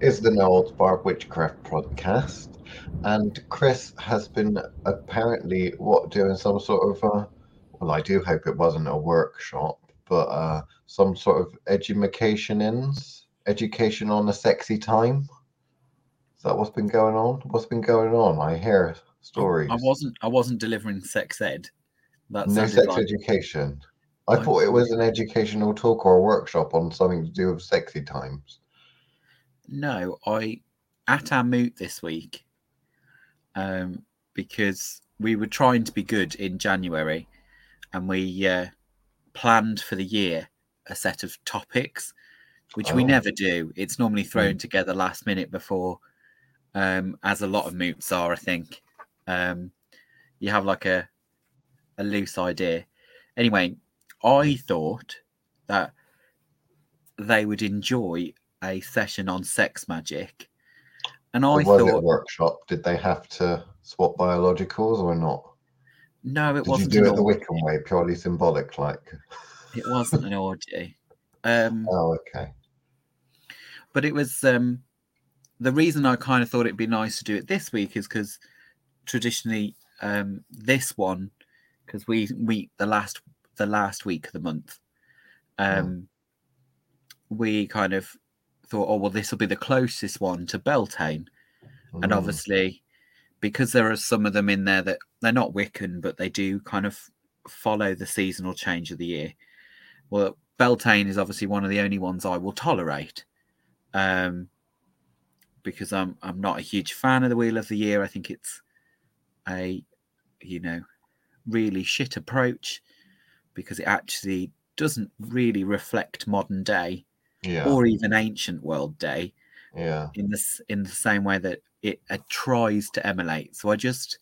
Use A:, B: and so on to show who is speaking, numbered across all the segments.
A: is the Noel's Bar Witchcraft podcast, and Chris has been apparently what doing some sort of uh, well, I do hope it wasn't a workshop, but uh, some sort of education ins, education on a sexy time. Is that what's been going on? What's been going on? I hear stories.
B: I wasn't. I wasn't delivering sex ed.
A: That no sex like... education. I, I thought it was an educational talk or a workshop on something to do with sexy times.
B: No, I at our moot this week, um, because we were trying to be good in January, and we uh, planned for the year a set of topics, which oh. we never do. It's normally thrown mm. together last minute before, um, as a lot of moots are, I think. Um, you have like a a loose idea. Anyway, I thought that they would enjoy a session on sex magic, and I was thought
A: it workshop. Did they have to swap biologicals or not?
B: No, it
A: Did
B: wasn't.
A: You do it the Wiccan way, purely symbolic, like.
B: It wasn't an orgy. Um,
A: oh, okay.
B: But it was um, the reason I kind of thought it'd be nice to do it this week is because traditionally um, this one because we we the last the last week of the month um mm. we kind of thought oh well this will be the closest one to beltane. Mm. and obviously because there are some of them in there that they're not wiccan but they do kind of follow the seasonal change of the year. Well beltane is obviously one of the only ones i will tolerate um because i'm i'm not a huge fan of the wheel of the year. I think it's a you know really shit approach because it actually doesn't really reflect modern day
A: yeah.
B: or even ancient world day
A: yeah
B: in this in the same way that it uh, tries to emulate so i just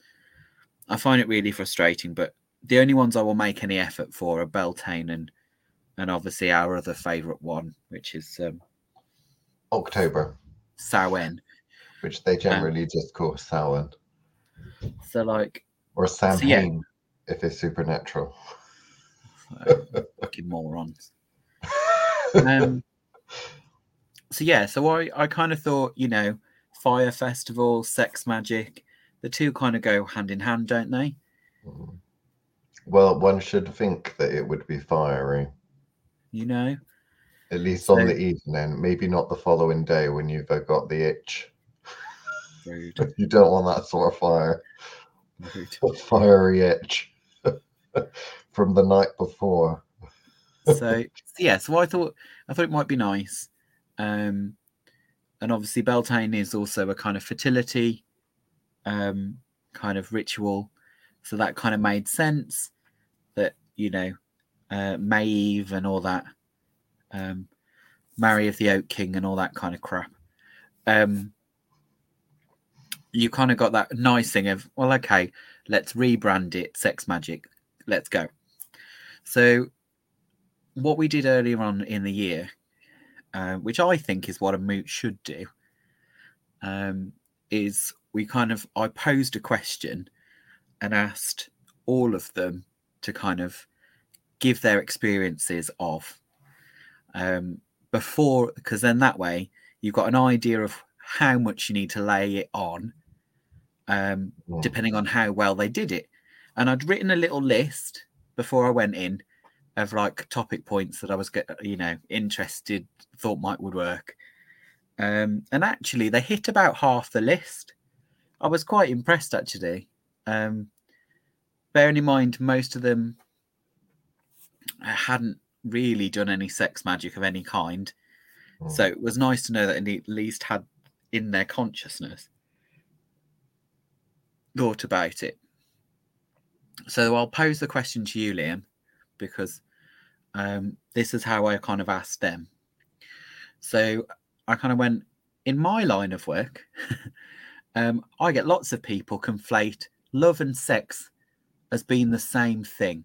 B: i find it really frustrating but the only ones i will make any effort for are beltane and and obviously our other favorite one which is um
A: october
B: Samhain,
A: which they generally um, just call Samhain.
B: So like
A: or Sam so, yeah. if it's supernatural.
B: fucking morons. um, so yeah, so I I kind of thought you know fire festival, sex magic, the two kind of go hand in hand, don't they? Mm.
A: Well, one should think that it would be fiery.
B: You know,
A: at least so, on the evening, maybe not the following day when you've got the itch. Rude. you don't want that sort of fire. A fiery itch from the night before.
B: So yeah, so I thought I thought it might be nice. Um, and obviously Beltane is also a kind of fertility um, kind of ritual. So that kind of made sense that, you know, uh, Maeve and all that, um, Mary of the Oak King and all that kind of crap. Um, you kind of got that nice thing of, well, okay, let's rebrand it Sex Magic. Let's go. So, what we did earlier on in the year, uh, which I think is what a moot should do, um, is we kind of, I posed a question and asked all of them to kind of give their experiences of um, before, because then that way you've got an idea of how much you need to lay it on, um, mm. depending on how well they did it. And I'd written a little list before I went in of like topic points that I was, get you know, interested, thought might would work. Um, and actually, they hit about half the list. I was quite impressed, actually. Um, bearing in mind, most of them hadn't really done any sex magic of any kind. Mm. So it was nice to know that they at least had in their consciousness thought about it. So I'll pose the question to you, Liam, because um, this is how I kind of asked them. So I kind of went in my line of work. um, I get lots of people conflate love and sex as being the same thing,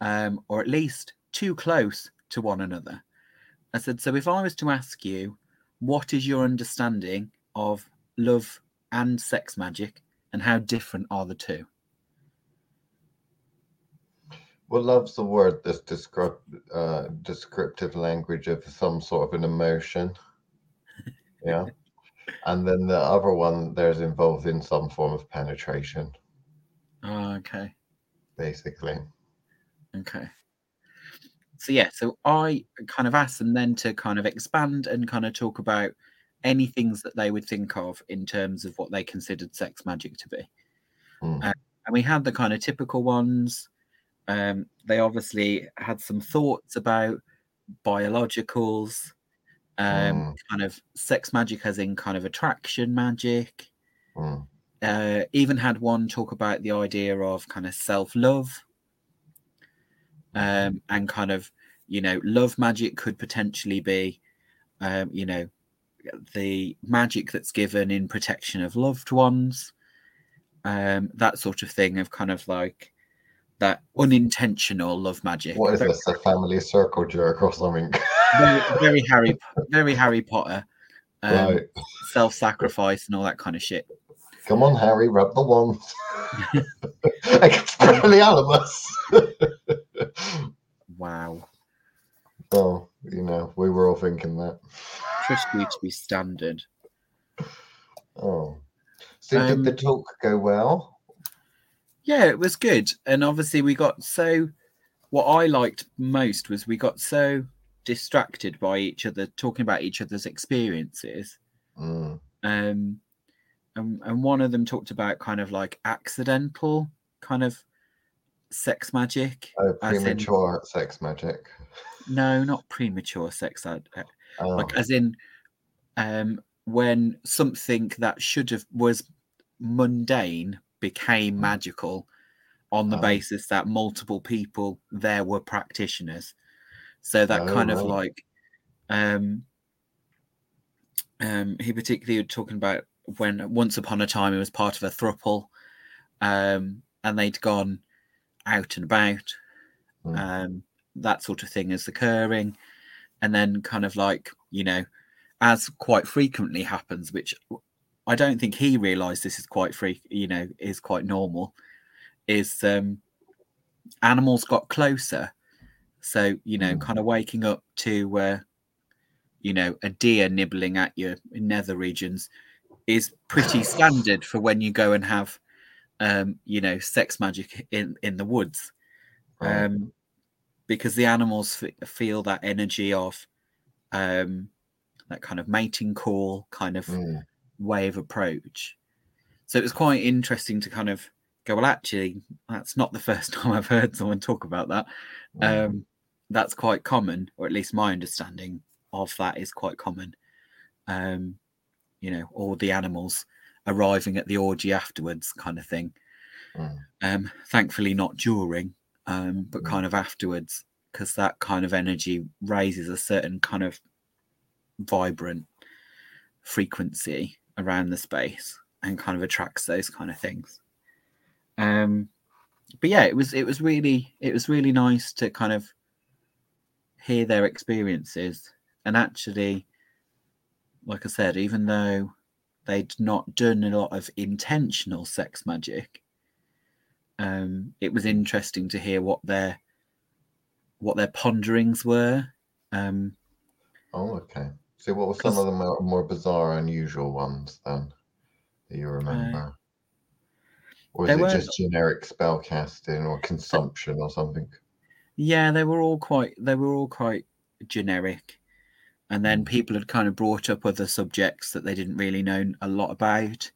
B: um, or at least too close to one another. I said, so if I was to ask you, what is your understanding of love and sex magic, and how different are the two?
A: Well, love's the word that's descript, uh, descriptive language of some sort of an emotion. Yeah. And then the other one, there's involved in some form of penetration,
B: Oh, okay.
A: basically.
B: Okay. So yeah, so I kind of asked them then to kind of expand and kind of talk about any things that they would think of in terms of what they considered sex magic to be.
A: Hmm.
B: Uh, and we had the kind of typical ones. Um, they obviously had some thoughts about biologicals, um,
A: Mm.
B: kind of sex magic as in kind of attraction magic.
A: Mm.
B: Uh, even had one talk about the idea of kind of self love um, and kind of you know love magic could potentially be um, you know the magic that's given in protection of loved ones um, that sort of thing of kind of like that unintentional love magic
A: What is
B: very,
A: this? A family circle jerk or something?
B: very, very harry very harry potter um,
A: right.
B: self-sacrifice and all that kind of shit
A: Come on, Harry, rub the wand. Expelliarmus.
B: wow
A: oh, you know, we were all thinking that.
B: trust you to be standard
A: Oh. So
B: Um,
A: did the talk go well?
B: Yeah, it was good. And obviously we got so what I liked most was we got so distracted by each other talking about each other's experiences.
A: Mm.
B: Um and, and one of them talked about kind of like accidental kind of sex magic.
A: Oh,
B: as in-
A: premature sex magic.
B: no, not premature sex
A: Oh,
B: like as in um when something that should have was mundane became
A: Mm.
B: magical on the
A: Oh.
B: basis that multiple people there were practitioners so that
A: Oh,
B: kind of
A: right.
B: like um um he particularly was talking about when once upon a time he was part of a thruple um and they'd gone out and about
A: Mm.
B: um that sort of thing is occurring and then kind of like you know as quite frequently happens which i don't think he realized this is quite free you know is quite normal is um animals got closer so you know
A: Mm.
B: kind of waking up to uh you know a deer nibbling at your nether regions is pretty standard for when you go and have um you know sex magic in in the woods um, because the animals f- feel that energy of um, that kind of mating call kind of
A: Mm.
B: Way of approach. So it was quite interesting to kind of go, well, actually, that's not the first time I've heard someone talk about that. Um, that's quite common, or at least my understanding of that is quite common. Um, you know, all the animals arriving at the orgy afterwards, kind of thing.
A: Mm.
B: Um, thankfully, not during, um, but
A: Mm.
B: kind of afterwards, because that kind of energy raises a certain kind of vibrant frequency around the space and kind of attracts those kind of things. Um, but yeah, it was it was really it was really nice to kind of hear their experiences and actually, like I said, even though they'd not done a lot of intentional sex magic, um, it was interesting to hear what their what their ponderings were. Um,
A: Oh, okay. So, what were some of the more, more bizarre, unusual ones then that you remember? or is it
B: were-
A: just generic spell casting or consumption or something?
B: yeah, they were all quite they were all quite generic. And then
A: Mm.
B: people had kind of brought up other subjects that they didn't really know a lot about.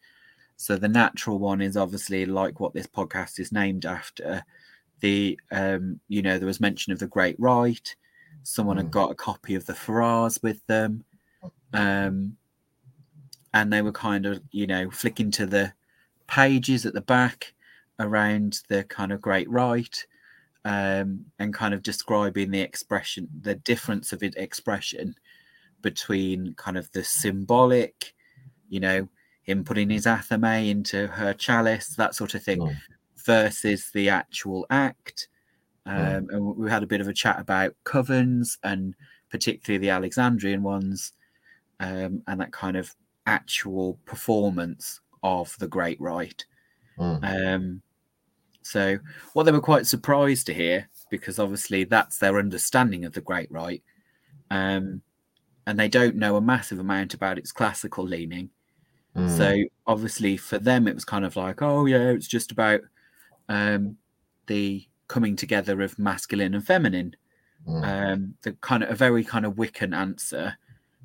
B: So the natural one is obviously like what this podcast is named after. The um, you know, there was mention of the Great Rite. Someone had
A: Mm.
B: got a copy of the Farrars with them. Um, and they were kind of, you know, flicking to the pages at the back around the kind of Great Rite um, and kind of describing the expression, the difference of it expression between kind of the symbolic, you know, him putting his athame into her chalice, that sort of thing,
A: Mm.
B: versus the actual act. Um,
A: Mm.
B: And we had a bit of a chat about covens and particularly the Alexandrian ones um, and that kind of actual performance of the Great Rite.
A: Mm.
B: Um, so, what they were quite surprised to hear, because obviously that's their understanding of the Great Rite, um, and they don't know a massive amount about its classical leaning.
A: Mm.
B: So obviously for them, it was kind of like, oh yeah, it's just about um, the coming together of masculine and feminine.
A: Mm.
B: Um, the kind of a very kind of Wiccan answer,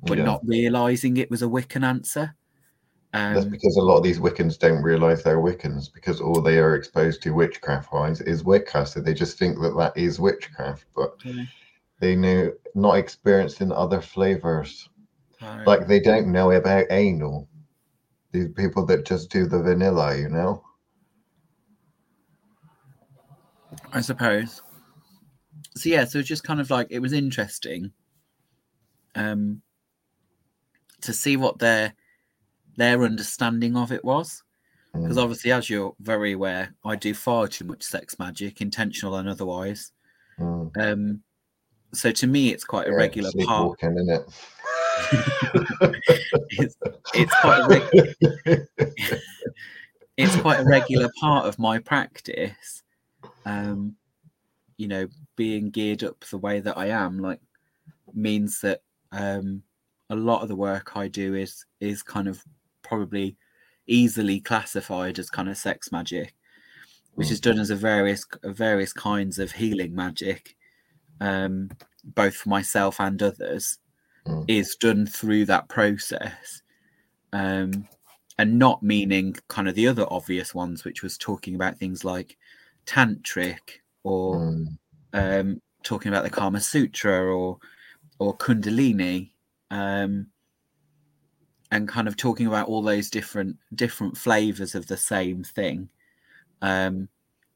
B: but
A: Yeah.
B: not realizing it was a Wiccan answer.
A: That's
B: Um,
A: because a lot of these Wiccans don't realise they're Wiccans because all they are exposed to witchcraft wise is Wicca. So they just think that that is witchcraft, but
B: Yeah.
A: they know not experienced in other flavors. Like they don't know about anal. These people that just do the vanilla, you know?
B: I suppose. So yeah, so it's just kind of like it was interesting um to see what their their understanding of it was. Because
A: Mm,
B: obviously, as you're very aware, I do far too much sex magic, intentional and otherwise.
A: mm.
B: Um so to me it's quite a
A: Yeah,
B: regular part.
A: isn't it?
B: It's, it's quite a reg- it's quite a regular part of my practice. Um, you know, being geared up the way that I am, like, means that um, a lot of the work I do is is kind of probably easily classified as kind of sex magic, which
A: Mm.
B: is done as a various various kinds of healing magic, um, both for myself and others,
A: Mm.
B: is done through that process. Um, and not meaning kind of the other obvious ones, which was talking about things like tantric or
A: Mm,
B: um, talking about the Kama Sutra or or Kundalini, um, and kind of talking about all those different different flavors of the same thing, um,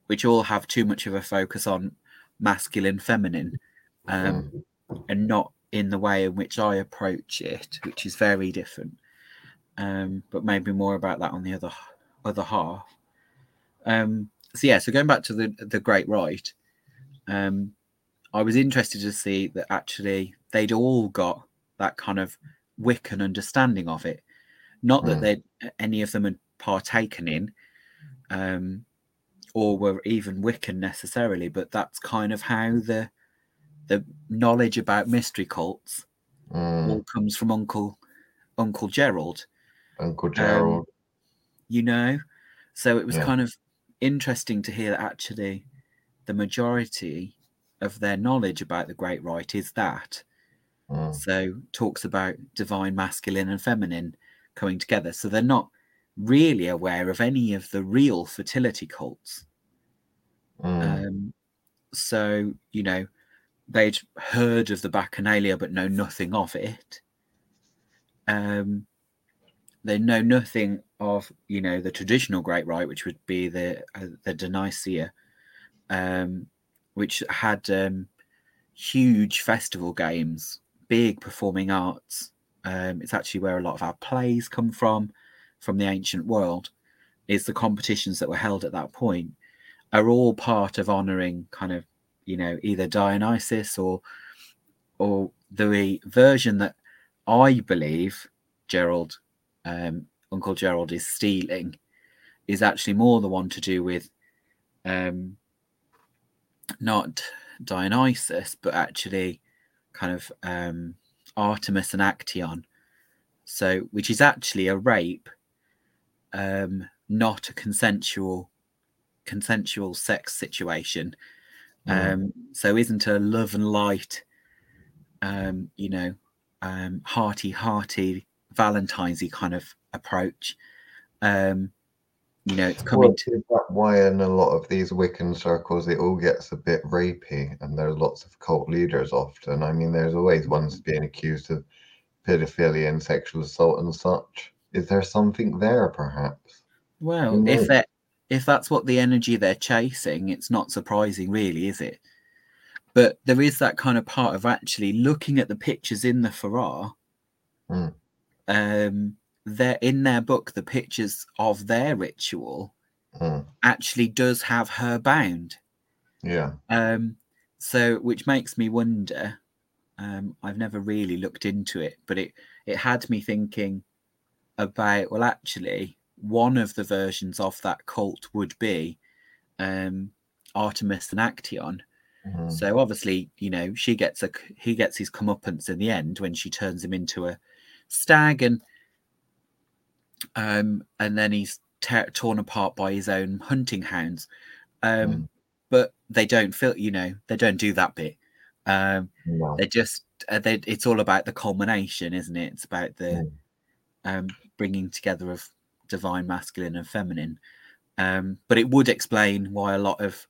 B: which all have too much of a focus on masculine, feminine, um, and not in the way in which I approach it, which is very different. Um, but maybe more about that on the other other half. Um, so yeah, so going back to the the Great Rite, um, I was interested to see that actually they'd all got that kind of Wiccan understanding of it. Not that
A: Mm.
B: they any of them had partaken in, um, or were even Wiccan necessarily, but that's kind of how the the knowledge about mystery cults
A: mm.
B: all comes from Uncle Uncle Gerald
A: Uncle Gerald.
B: you know so it was
A: Yeah.
B: kind of interesting to hear that actually the majority of their knowledge about the great rite is that
A: Mm,
B: so talks about divine masculine and feminine coming together. So they're not really aware of any of the real fertility cults.
A: Mm,
B: um, so you know they'd heard of the bacchanalia but know nothing of it. Um, they know nothing of you know the traditional great rite which would be the uh, the Dionysia um, which had um, huge festival games big performing arts. Um, it's actually where a lot of our plays come from from the ancient world is the competitions that were held at that point are all part of honoring kind of you know either Dionysus or or the version that I believe Gerald um, Uncle Gerald is stealing is actually more the one to do with um, not Dionysus but actually kind of um, Artemis and Actaeon so which is actually a rape um, not a consensual consensual sex situation.
A: Mm.
B: um so isn't a love and light um you know um hearty hearty valentine's kind of approach. Um you know it's coming
A: Well,
B: to
A: that why in a lot of these Wiccan circles it all gets a bit rapey and there's lots of cult leaders often. I mean, there's always ones being accused of pedophilia and sexual assault and such. Is there something there, perhaps?
B: well if that if that's what the energy they're chasing it's not surprising really is it but there is that kind of part of actually looking at the pictures in the Farrar
A: Mm.
B: um they're in their book the pictures of their ritual
A: Mm,
B: actually does have her bound
A: yeah.
B: Um, so which makes me wonder. Um, I've never really looked into it, but it it had me thinking about well, actually, one of the versions of that cult would be um, Artemis and Actaeon,
A: Mhm.
B: So obviously, you know, she gets a he gets his comeuppance in the end when she turns him into a stag, and um, and then he's te- torn apart by his own hunting hounds. Um,
A: Mm.
B: But they don't feel, you know, they don't do that bit. Um,
A: No.
B: they just uh, they, it's all about the culmination, isn't it? It's about the
A: Mm.
B: um, bringing together of divine masculine and feminine. Um, but it would explain why a lot of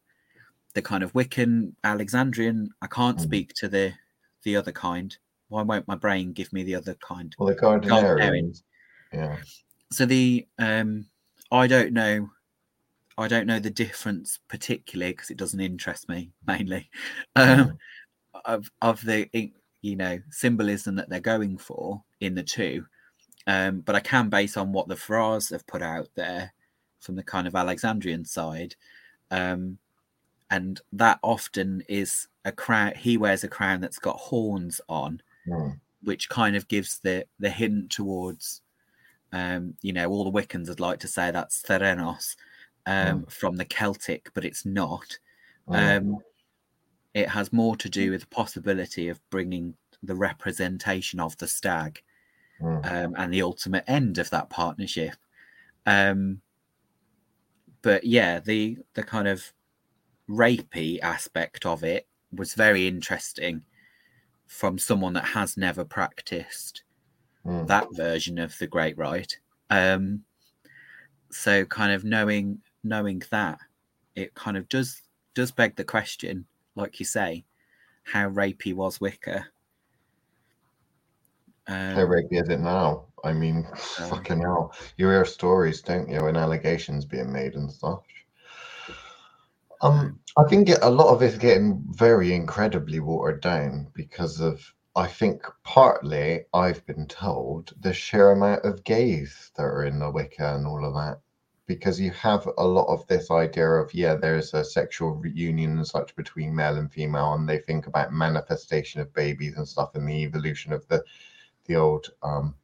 B: the kind of Wiccan Alexandrian. I can't
A: Mm.
B: speak to the the other kind. Why won't my brain give me the other kind?
A: Well, the.
B: Gardnerians.
A: Yeah.
B: So the um, I don't know. I don't know the difference particularly because it doesn't interest me mainly. Um, of of the you know symbolism that they're going for in the two um but i can base on what the Farrars have put out there from the kind of alexandrian side um and that often is a crown he wears a crown that's got horns on
A: Mm.
B: which kind of gives the the hint towards um you know all the wiccans would like to say that's Cernunnos um from the celtic but it's not
A: Mm.
B: um, it has more to do with the possibility of bringing the representation of the stag
A: Mm.
B: um, and the ultimate end of that partnership. Um, but yeah, the the kind of rapey aspect of it was very interesting from someone that has never practiced
A: Mm.
B: that version of the Great Rite. Um, so kind of knowing knowing that, it kind of does does beg the question, like you say, how rapey was Wicca Um,
A: How rapey is it now? I mean, fucking hell. You hear stories, don't you, and allegations being made and stuff. Um, I think a lot of it's getting very incredibly watered down because of, I think, partly I've been told the sheer amount of gays that are in the Wicca and all of that. Because you have a lot of this idea of, yeah, there's a sexual reunion and such between male and female, and they think about manifestation of babies and stuff and the evolution of the the old um,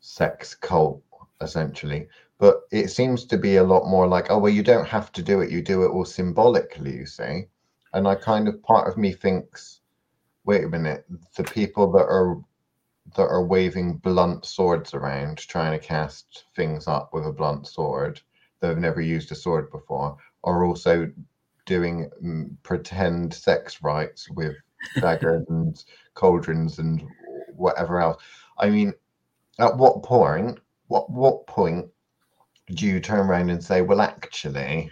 A: sex cult, essentially. But it seems to be a lot more like, oh, well, you don't have to do it. You do it all symbolically, you see. And I kind of, part of me thinks, wait a minute, the people that are that are waving blunt swords around, trying to cast things up with a blunt sword that have never used a sword before, are also doing mm, pretend sex rites with daggers and cauldrons and whatever else. I mean, at what point, what what point do you turn around and say, well, actually,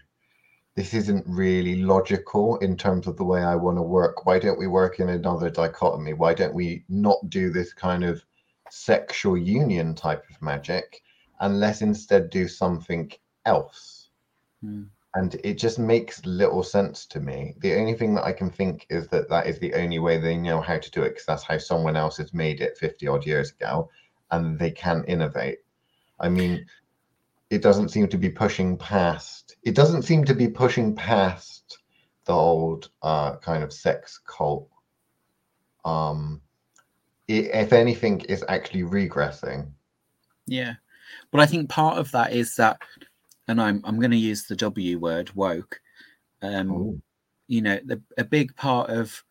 A: this isn't really logical in terms of the way I want to work. Why don't we work in another dichotomy? Why don't we not do this kind of sexual union type of magic and let's instead do something else?
B: Hmm.
A: And it just makes little sense to me. The only thing that I can think is that that is the only way they know how to do it because that's how someone else has made it 50 odd years ago and they can innovate. I mean, it doesn't seem to be pushing past, it doesn't seem to be pushing past the old uh, kind of sex cult. Um, it, if anything, is actually regressing.
B: Yeah, but I think part of that is that, and I'm I'm going to use the W word, woke. Um,
A: Ooh.
B: you know, the, a big part of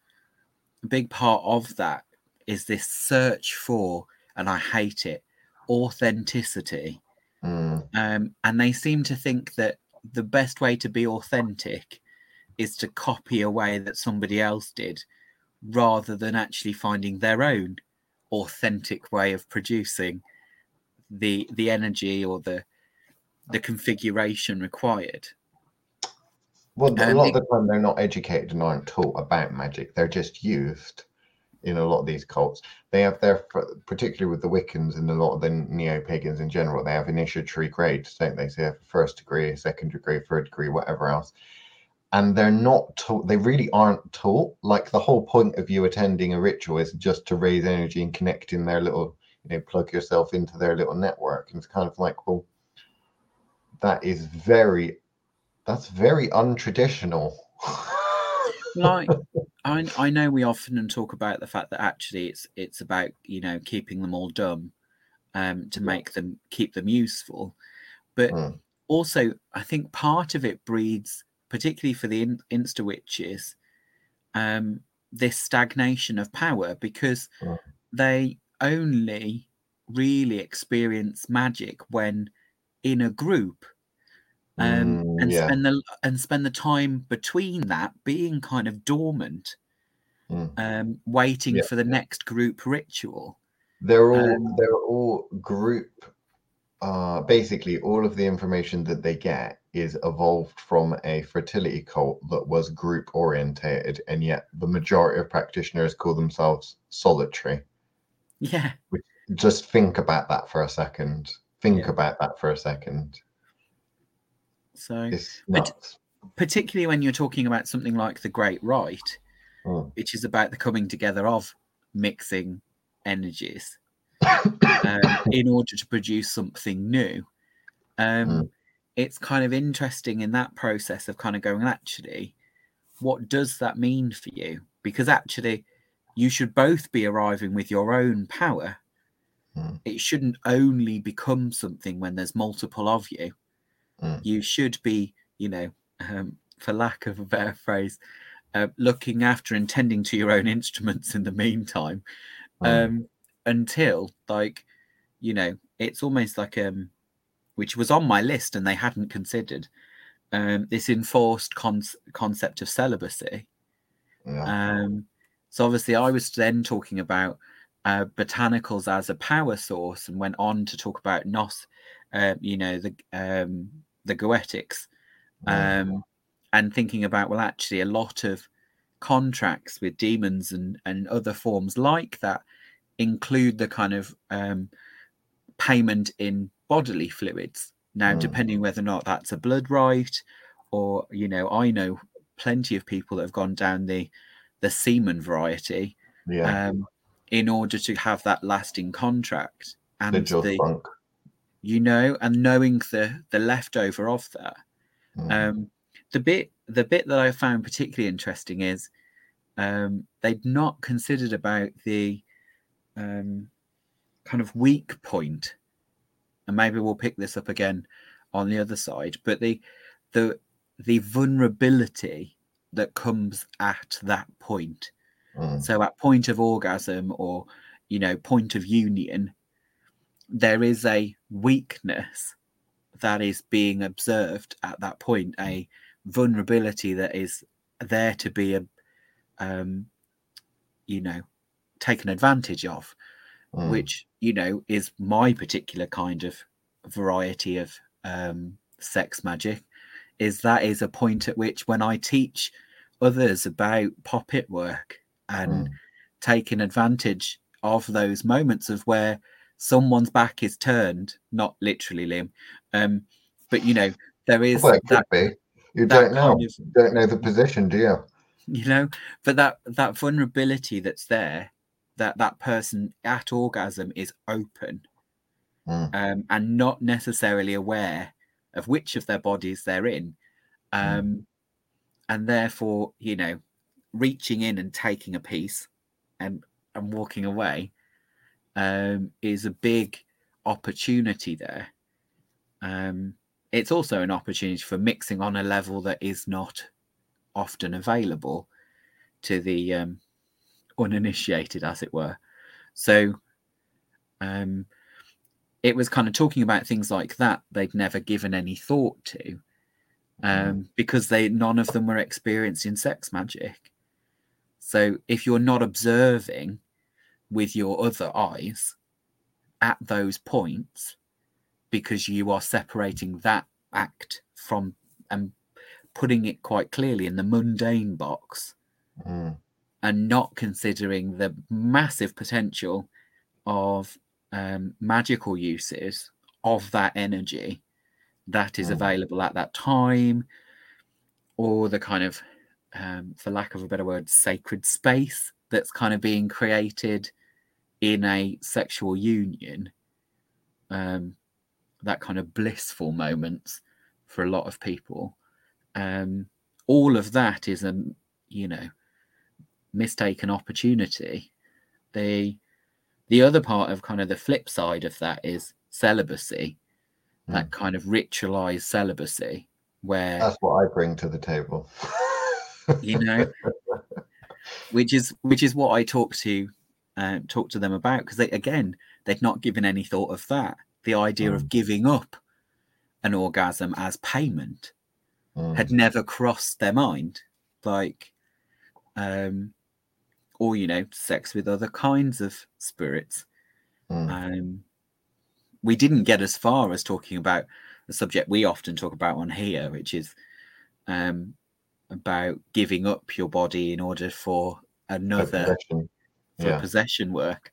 B: a big part of that is this search for, and I hate it, authenticity.
A: Mm,
B: Um, and they seem to think that the best way to be authentic is to copy a way that somebody else did, rather than actually finding their own authentic way of producing the the energy or the the configuration required.
A: Well, a
B: Um,
A: lot of the time they're not educated and aren't taught about magic. They're just used in a lot of these cults. They have their, particularly with the Wiccans and a lot of the neo pagans in general, they have initiatory grades, don't they? So they have first degree, second degree, third degree, whatever else. And they're not taught, they really aren't taught. Like the whole point of you attending a ritual is just to raise energy and connect in their little, you know, plug yourself into their little network. And it's kind of like, well, that is very that's very untraditional.
B: like I, I know we often talk about the fact that actually it's it's about you know keeping them all dumb um to make them keep them useful but
A: Mm.
B: also i think part of it breeds particularly for the in, insta witches um, this stagnation of power because
A: Mm.
B: they only really experience magic when in a group um,
A: Mm,
B: and
A: yeah.
B: spend the and spend the time between that being kind of dormant
A: Mm.
B: um, waiting
A: Yeah,
B: for the next group ritual
A: They're all
B: Um,
A: they're all group. Uh, basically, all of the information that they get is evolved from a fertility cult that was group orientated, and yet the majority of practitioners call themselves solitary.
B: yeah
A: Just think about that for a second. Think about that for a second.
B: So But- particularly when you're talking about something like the great rite
A: Mm.
B: which is about the coming together of mixing energies um, in order to produce something new. Um,
A: Mm.
B: It's kind of interesting in that process of kind of going, actually, what does that mean for you? Because actually, you should both be arriving with your own power.
A: Mm.
B: It shouldn't only become something when there's multiple of you.
A: Mm.
B: You should be, you know, um, for lack of a better phrase, uh, looking after and tending to your own instruments in the meantime
A: Mm.
B: um until like you know it's almost like um which was on my list and they hadn't considered um this enforced con- concept of celibacy
A: yeah.
B: um so obviously i was then talking about uh botanicals as a power source and went on to talk about nos um you know the um the goetics um, and thinking about well actually a lot of contracts with demons and and other forms like that include the kind of um, payment in bodily fluids now
A: Mm.
B: depending whether or not that's a blood rite or you know i know plenty of people that have gone down the the semen variety
A: yeah.
B: um, in order to have that lasting contract and
A: the.
B: You know and knowing the the leftover of that
A: Mm.
B: um, the bit the bit that I found particularly interesting is um, they'd not considered about the um, kind of weak point, and maybe we'll pick this up again on the other side. But the the the vulnerability that comes at that point.
A: Mm.
B: So at point of orgasm or you know point of union, there is a weakness that is being observed at that point, a vulnerability that is there to be a um, you know taken advantage of,
A: Mm.
B: which you know is my particular kind of variety of um, sex magic. Is that is a point at which when I teach others about poppet work and
A: Mm.
B: taking advantage of those moments of where someone's back is turned, not literally, Liam, um, but you know there is
A: Well, it could
B: that
A: be. You don't know.
B: of
A: You don't know the position, do you?
B: you know but that that vulnerability that's there that that person at orgasm is open
A: Mm.
B: um, and not necessarily aware of which of their bodies they're in um, and therefore you know reaching in and taking a piece and and walking away um, is a big opportunity there um, it's also an opportunity for mixing on a level that is not often available to the um, uninitiated, as it were. So um, it was kind of talking about things like that they'd never given any thought to um, because they none of them were experienced in sex magic. So if you're not observing with your other eyes at those points, because you are separating that act from and putting it quite clearly in the mundane box
A: Mm.
B: and not considering the massive potential of um, magical uses of that energy that is
A: Mm.
B: available at that time or the kind of um, for lack of a better word sacred space that's kind of being created in a sexual union um, that kind of blissful moments for a lot of people. Um, all of that is a you know mistaken opportunity. The the other part of kind of the flip side of that is celibacy that kind of ritualized celibacy where
A: That's what I bring to the table.
B: you know? Which is which is what I talk to uh, talk to them about because they again they'd not given any thought of that. The idea
A: Mm.
B: of giving up an orgasm as payment
A: Mm.
B: had never crossed their mind, like, um, or you know, sex with other kinds of spirits.
A: Mm.
B: Um, we didn't get as far as talking about the subject we often talk about on here, which is um, about giving up your body in order for another. For
A: Yeah.
B: possession work.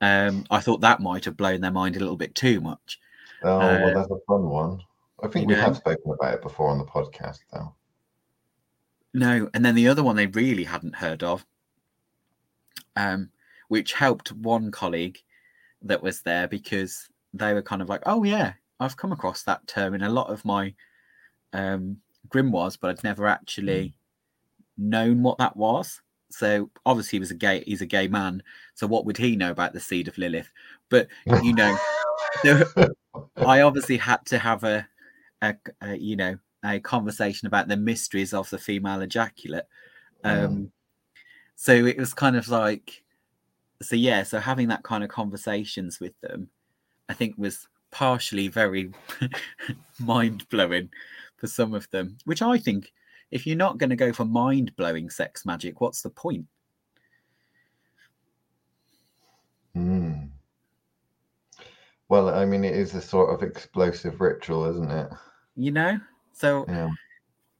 B: Um, I thought that might have blown their mind a little bit too much.
A: Oh,
B: Uh,
A: well, that's a fun one. I think we
B: know-
A: have spoken about it before on the podcast, though.
B: No, and then the other one they really hadn't heard of, um, which helped one colleague that was there because they were kind of like, "Oh yeah, I've come across that term in a lot of my um, grimoires, but I'd never actually known what that was." So obviously he was a gay. He's a gay man. So what would he know about the seed of Lilith? But you know, there, I obviously had to have a, a, a you know a conversation about the mysteries of the female ejaculate. Um, So it was kind of like, so yeah, so having that kind of conversations with them, I think was partially very mind blowing for some of them. Which I think, if you're not going to go for mind blowing sex magic, what's the point?
A: Mm. Well, I mean, it is a sort of explosive ritual, isn't it?
B: You know. So
A: Yeah.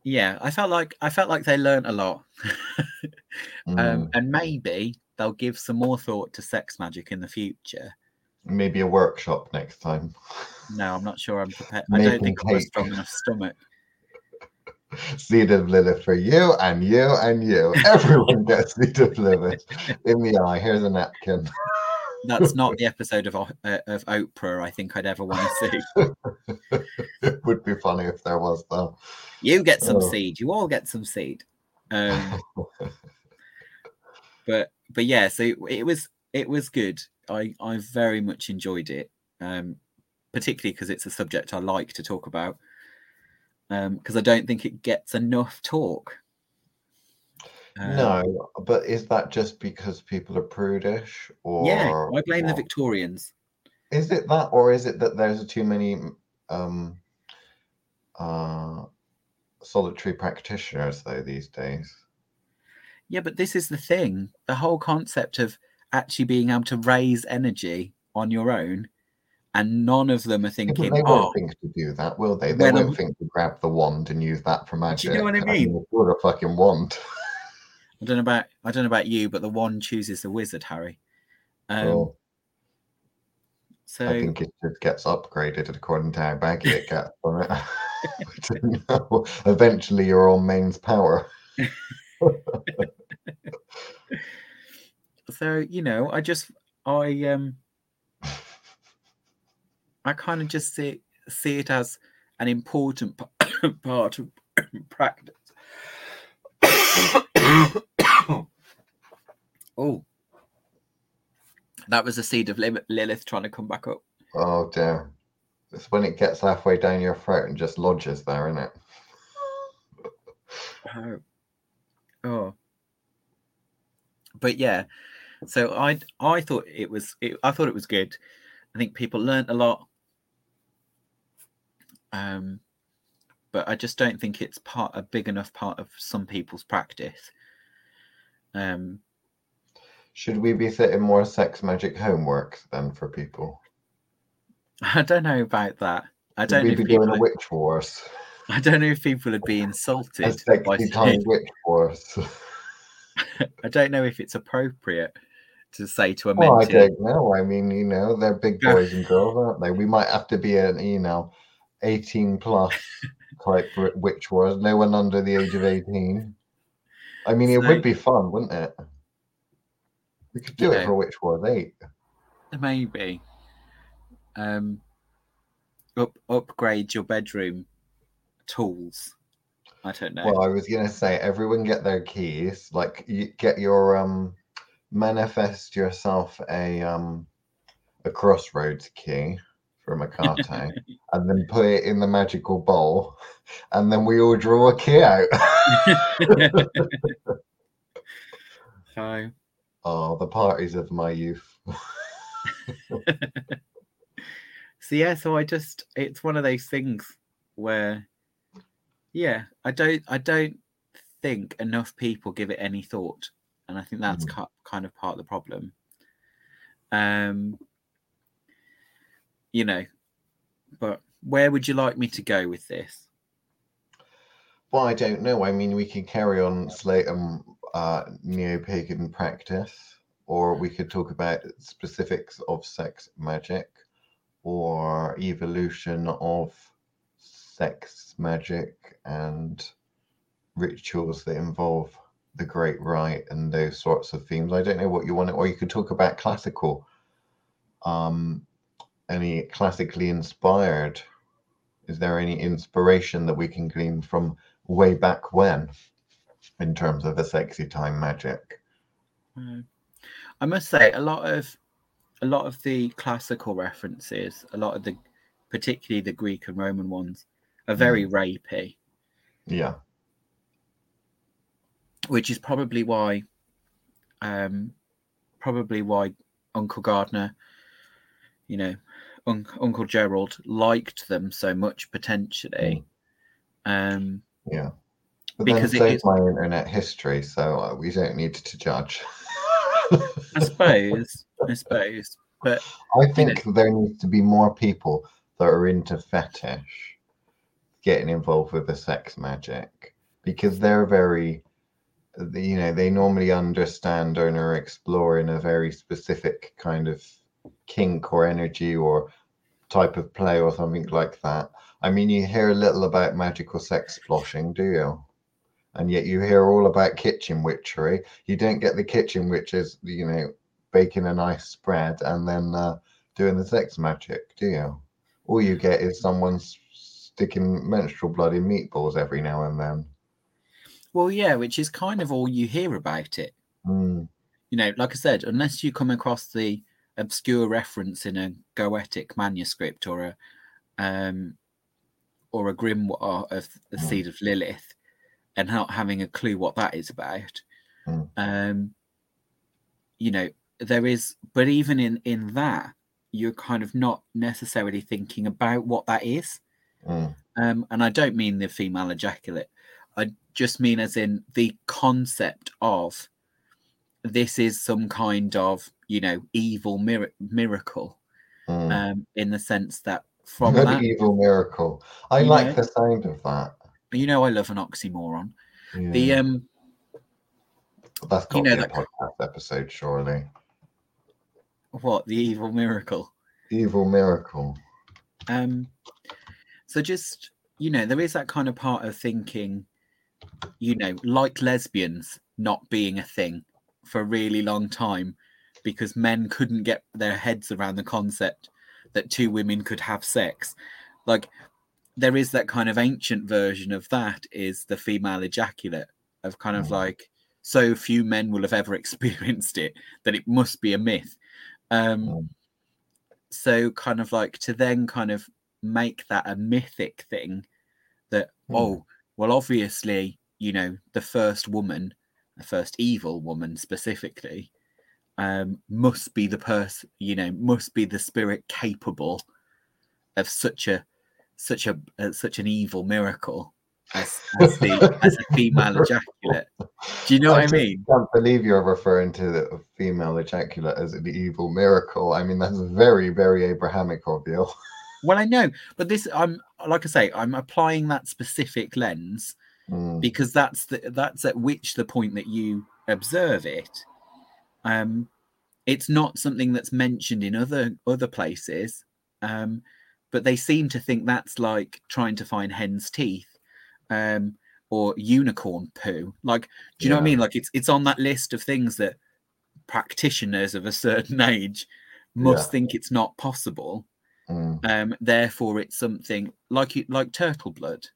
B: yeah, I felt like I felt like they learned a lot. um,
A: Mm.
B: and maybe they'll give some more thought to sex magic in the future.
A: Maybe a workshop next time.
B: No, I'm not sure I'm prepared. I don't think I've got a strong enough stomach.
A: Seed of Lilith for you and you and you. Everyone gets seed of Lilith in the eye. Here's a napkin.
B: That's not the episode of uh, of Oprah I think I'd ever want to see.
A: It would be funny if there was, though.
B: You get some
A: Oh.
B: seed. You all get some seed. Um, but but yeah, so it, it was it was good. I I very much enjoyed it, um, particularly because it's a subject I like to talk about. Because I don't think it gets enough talk. Um,
A: No, but is that just because people are prudish, or
B: Yeah, I blame the? Victorians.
A: Is it that, or is it that there's too many um, uh, solitary practitioners though these days?
B: Yeah, but this is the thing. The whole concept of actually being able to raise energy on your own, and none of them are thinking,
A: they
B: oh,
A: won't think to do that, will they? They won't
B: I'm-
A: think to grab the wand and use that for magic.
B: Do you know what I mean?
A: not a fucking wand.
B: I don't know about I don't know about you, but the one chooses the wizard, Harry. Um, so
A: I think it just gets upgraded according to how baggy it gets on it. I don't know. Eventually, you're on mains power.
B: so you know, I just I um I kind of just see see it as an important p- part of practice. oh, that was a seed of Lilith, Lilith trying to come back up.
A: Oh dear. It's when it gets halfway down your throat and just lodges there, isn't it?
B: Oh. oh. But yeah, so I I thought it was it, I thought it was good. I think people learnt a lot. Um, but I just don't think it's part a big enough part of some people's practice. Um,
A: Should we be setting more sex magic homework then for people?
B: I don't know about that. I don't
A: we
B: know
A: be
B: if
A: doing
B: people.
A: a witch wars?
B: I don't know if people would be
A: A
B: insulted by
A: sexy
B: saying,
A: time witch wars.
B: I don't know if it's appropriate to say to a
A: Well, I don't know. I mean, you know, they're big boys and girls, aren't they? We might have to be an, you know, 18 plus type wi- witch wars. No one under the age of 18. I mean, it would be fun, wouldn't it? We could do it
B: know.
A: for Witch Wars 8.
B: maybe um up upgrade your bedroom tools i don't know
A: Well, I was gonna say everyone get their keys. Like you get your um manifest yourself a um a crossroads key from a Kato and then put it in the magical bowl and then we all draw a key out.
B: So
A: Oh, the parties of my youth.
B: so yeah, so I just it's one of those things where yeah, I don't I don't think enough people give it any thought. And I think that's ki- kind of part of the problem. Um you know, but where would you like me to go with this?
A: Well, I don't know. I mean, we could carry on Slatum uh, neo-pagan practice, or we could talk about specifics of sex magic, or evolution of sex magic and rituals that involve the Great Rite and those sorts of themes. I don't know what you want, or you could talk about classical, um, any classically inspired. Is there any inspiration that we can glean from way back when in terms of the sexy time magic?
B: Uh, I must say a lot of a lot of the classical references, a lot of the particularly the Greek and Roman ones, are very rapey,
A: Yeah.
B: which is probably why um probably why Uncle Gardner, you know, un- Uncle Gerald liked them so much potentially. Um
A: Yeah. But
B: Because it
A: then so
B: is-
A: my internet history, so uh, we don't need to judge.
B: I suppose, I suppose. But
A: I think there needs to be more people that are into fetish getting involved with the sex magic because they're very, you know, they normally understand and are exploring a very specific kind of kink or energy or type of play or something like that. I mean, you hear a little about magical sex sploshing, do you? And yet you hear all about kitchen witchery. You don't get the kitchen witches, you know, baking a nice spread and then uh, doing the sex magic, do you? All you get is someone sticking menstrual blood in meatballs every now and then.
B: well, yeah, which is kind of all you hear about it.
A: Mm,
B: you know, like I said, unless you come across the obscure reference in a Goetic manuscript or a um, or a grimoire of the
A: Mm.
B: seed of Lilith, and not having a clue what that is about,
A: Mm.
B: um, you know, there is. But even in in that, you're kind of not necessarily thinking about what that is.
A: mm,
B: Um, and I don't mean the female ejaculate. I just mean as in the concept of this is some kind of you know evil mir- miracle
A: mm.
B: um, in the sense that from
A: An
B: that
A: evil miracle. I like
B: know?
A: the sound of that.
B: you know I love an oxymoron.
A: Yeah.
B: The um
A: That's got
B: you
A: to
B: know
A: be a
B: that-
A: podcast episode, surely.
B: what the evil miracle.
A: Evil miracle.
B: Um so just you know there is that kind of part of thinking you know like lesbians not being a thing for a really long time because men couldn't get their heads around the concept that two women could have sex like there is that kind of ancient version of that is the female ejaculate of kind of
A: Mm.
B: like so few men will have ever experienced it that it must be a myth um
A: Mm.
B: so kind of like to then kind of make that a mythic thing that
A: Mm.
B: oh well obviously you know the first woman the first evil woman specifically um must be the person you know must be the spirit capable of such a such a uh, such an evil miracle as, as the as a female ejaculate do you know what i mean
A: can't believe you're referring to the female ejaculate as the evil miracle. I mean, that's very, very Abrahamic of you.
B: well i know but this i'm like i say i'm applying that specific lens
A: Mm,
B: because that's the that's at which the point that you observe it. Um it's not something that's mentioned in other other places um but they seem to think that's like trying to find hen's teeth um or unicorn poo. Like do you know what i mean? Like it's it's on that list of things that practitioners of a certain age must
A: Yeah.
B: think it's not possible.
A: Mm,
B: um therefore it's something like like turtle blood.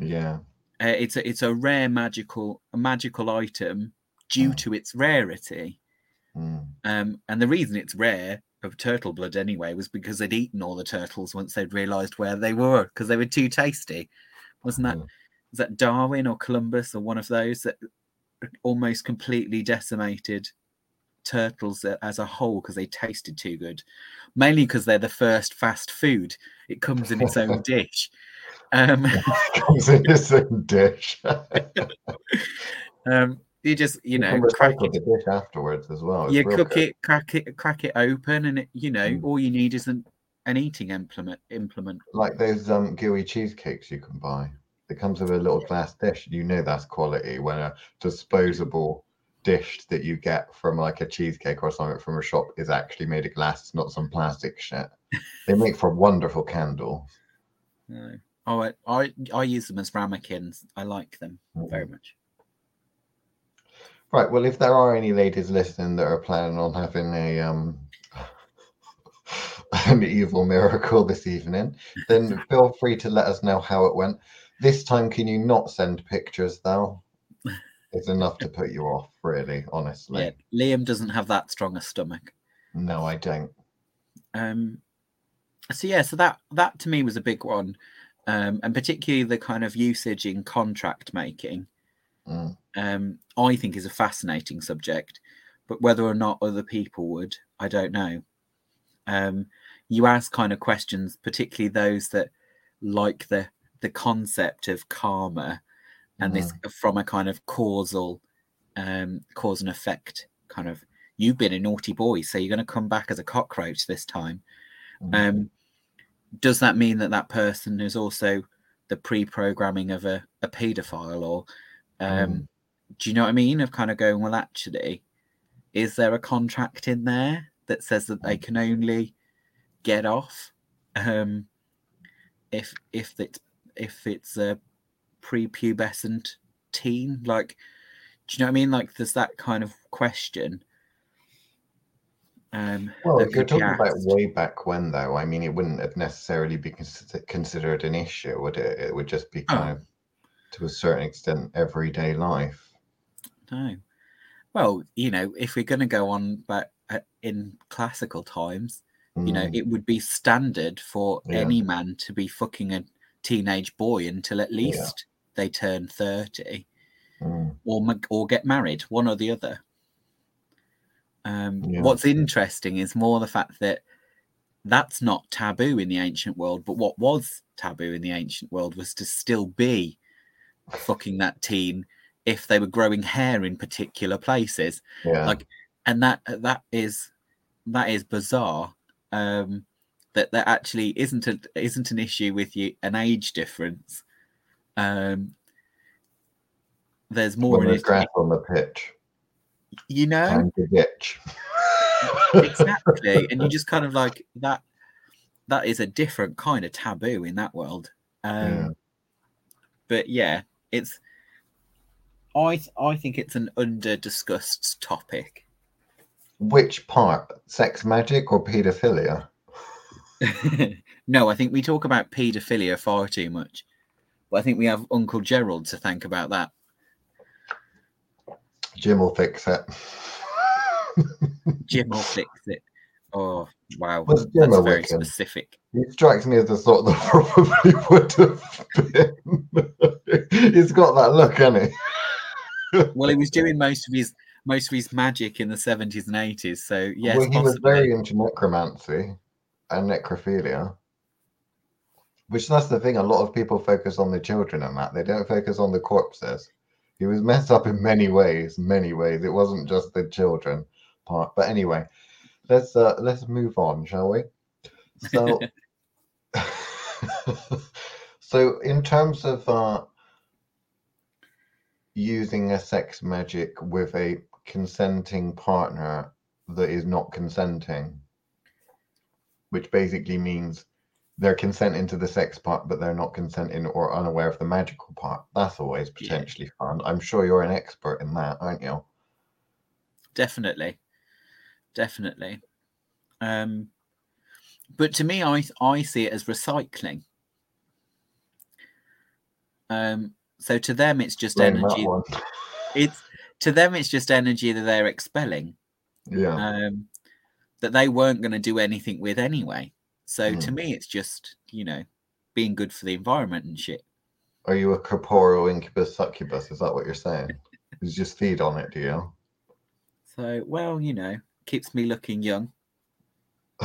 A: Yeah.
B: Uh, it's a it's a rare magical a magical item due
A: Mm.
B: to its rarity.
A: Mm,
B: Um, and the reason it's rare of turtle blood anyway was because they'd eaten all the turtles once they'd realised where they were because they were too tasty. Wasn't that
A: Mm.
B: was that Darwin or Columbus or one of those that almost completely decimated turtles as a whole because they tasted too good. Mainly because they're the first fast food. It comes in its own dish. Um,
A: Comes in own dish.
B: um, you just you know
A: can
B: crack it,
A: the dish afterwards as well. It's
B: you cook
A: good.
B: it, crack it, crack it open, and it, you know
A: Mm.
B: all you need is an, an eating implement. Implement.
A: like those um gooey cheesecakes you can buy. It comes with a little glass dish. You know that's quality when a disposable dish that you get from like a cheesecake or something from a shop is actually made of glass, it's not some plastic shit. They make for wonderful candles.
B: No. Oh, I, I I use them as ramekins. I like them very
A: Mm.
B: much.
A: Right. Well, if there are any ladies listening that are planning on having a um an evil miracle this evening, then feel free to let us know how it went. This time, can you not send pictures though? It's enough to put you off, really, honestly.
B: Yeah, Liam doesn't have that strong a stomach.
A: No, I don't.
B: Um, so yeah, so that that to me was a big one, um, and particularly the kind of usage in contract making.
A: Mm.
B: Um, I think is a fascinating subject, but whether or not other people would, I don't know. Um, you ask kind of questions, particularly those that like the the concept of karma and this from a kind of causal um cause and effect kind of you've been a naughty boy so you're going to come back as a cockroach this time
A: Mm.
B: Does that mean that that person is also the pre-programming of a, a paedophile or um
A: Mm.
B: do you know what i mean? Of kind of going well actually is there a contract in there that says that they can only get off um if if it's if it's a prepubescent teen? Like do you know what i mean? Like there's that kind of question um
A: Well, if you're talking about way back when, though, I mean, it wouldn't have necessarily be considered an issue, would it? It would just be
B: Oh.
A: kind of, to a certain extent, everyday life.
B: No. Well, you know, if we're going to go on back uh, in classical times, you know,
A: Mm.
B: it would be standard for
A: Yeah.
B: any man to be fucking a teenage boy until at least they turn 30
A: Mm.
B: or or get married, one or the other. Um,
A: Yeah.
B: What's interesting is more the fact that that's not taboo in the ancient world, but what was taboo in the ancient world was to still be fucking that teen if they were growing hair in particular places
A: Yeah.
B: like and that that is that is bizarre um that that actually isn't a isn't an issue with you an age difference um there's more
A: when
B: in
A: there's grass on the pitch,
B: you know exactly and you just kind of like that that is a different kind of taboo in that world um
A: Yeah.
B: but yeah it's i i think it's an under discussed topic
A: Which part? Sex magic or paedophilia?
B: no, I think we talk about paedophilia far too much. But I think we have Uncle Gerald to thank about that.
A: Jim will fix it.
B: Jim will fix it. Oh wow,
A: Was Jim
B: that's very specific.
A: It strikes me as the sort that probably would have been. He's got that look, hasn't he?
B: Well, he was doing most of his most of his magic in the seventies and eighties. So yes,
A: well, he was very into necromancy and necrophilia. Which that's the thing. A lot of people focus on the children and that. They don't focus on the corpses. He was messed up in many ways, many ways. It wasn't just the children part. But anyway, let's uh let's move on, shall we? So so in terms of uh using a sex magic with a consenting partner that is not consenting, which basically means they're consenting to the sex part, but they're not consenting or unaware of the magical part. That's always
B: Yeah.
A: potentially fun. I'm sure you're an expert in that, aren't you?
B: definitely, definitely. Um, but to me, I I see it as recycling. Um, so to them, it's just
A: Blame
B: energy. It's to them, it's just energy that they're expelling.
A: Yeah.
B: um, that they weren't going to do anything with anyway. So to
A: Mm.
B: me, it's just you know being good for the environment and shit.
A: Are you a corporeal incubus succubus? Is that what you're saying? You just feed on it, do you?
B: So, well, you know, keeps me looking young.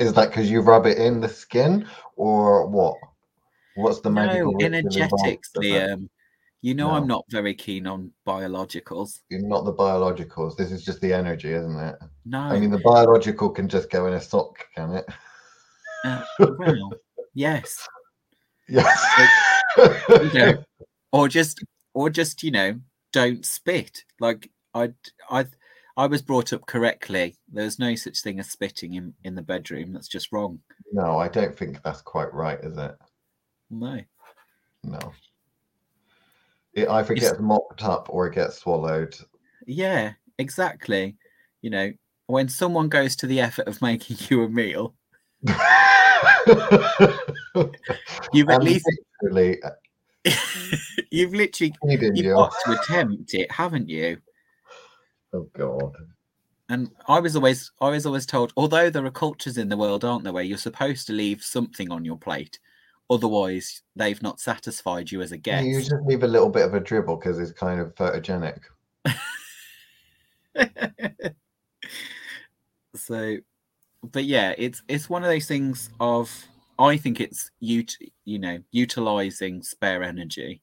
A: Is that because you rub it in the skin, or what? What's the
B: No,
A: magical ritual
B: energetics? Liam. You know, I'm not very keen on biologicals.
A: You're not the biologicals. This is just the energy, isn't it?
B: No,
A: I mean, the biological can just go in a sock, can it?
B: uh, well, yes,
A: Yes.
B: you know, or just, or just, you know, don't spit. Like I, I, I was brought up correctly. There's no such thing as spitting in in the bedroom. That's just wrong.
A: no, I don't think that's quite right, is it?
B: No.
A: No. It either
B: It's-
A: gets mopped up or it gets swallowed.
B: Yeah, exactly. You know, when someone goes to the effort of making you a meal, you've at
A: And
B: least
A: literally uh,
B: you've literally you've
A: you.
B: got to attempt it, haven't you?
A: Oh god.
B: And I was always I was always told, although there are cultures in the world, aren't there, where you're supposed to leave something on your plate, otherwise they've not satisfied you as a
A: Yeah, You just leave a little bit of a dribble because it's kind of photogenic.
B: so but yeah, it's it's one of those things of I think it's ut- you know, utilizing spare energy.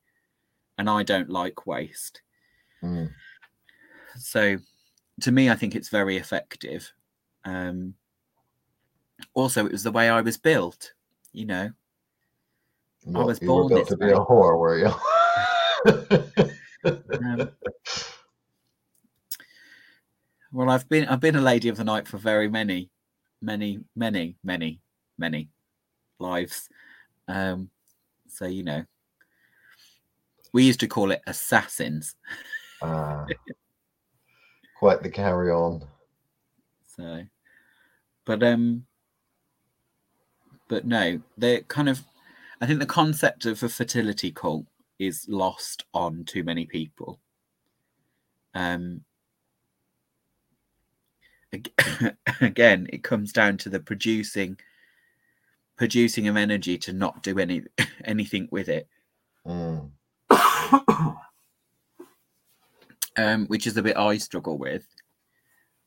B: And I don't like waste.
A: Mm.
B: so to me i think it's very effective um also it was the way i was built you know
A: I
B: was
A: you were
B: born
A: built to be a whore, were you?
B: um, well i've been i've been a lady of the night for very many many many many many lives um so you know we used to call it assassins
A: Ah. quite the carry on.
B: So, but um, but no, they're kind of. I think the concept of a fertility cult is lost on too many people. Um. Ag- Again, it comes down to the producing, producing of energy to not do any anything with it,
A: Mm.
B: um, which is a bit I struggle with.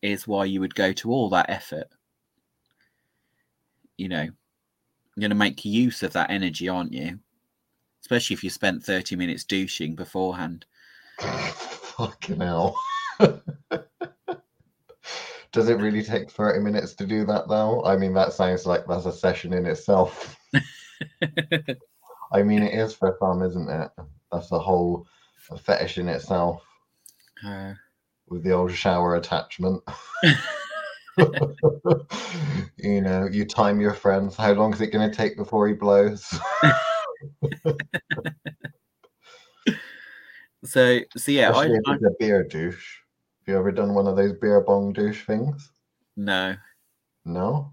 B: Is why you would go to all that effort. You know, you're going to make use of that energy, aren't you? Especially if you spent 30 minutes douching beforehand.
A: Fucking hell. Does it really take 30 minutes to do that though? I mean, that sounds like that's a session in itself. I mean, it is for some, isn't it? That's a whole fetish in itself
B: Uh,
A: with the old shower attachment. you know, you time your friends. How long is it going to take before he blows?
B: so, so yeah, I,
A: Especially if a beer douche. You ever done one of those beer bong douche things?
B: no,
A: No?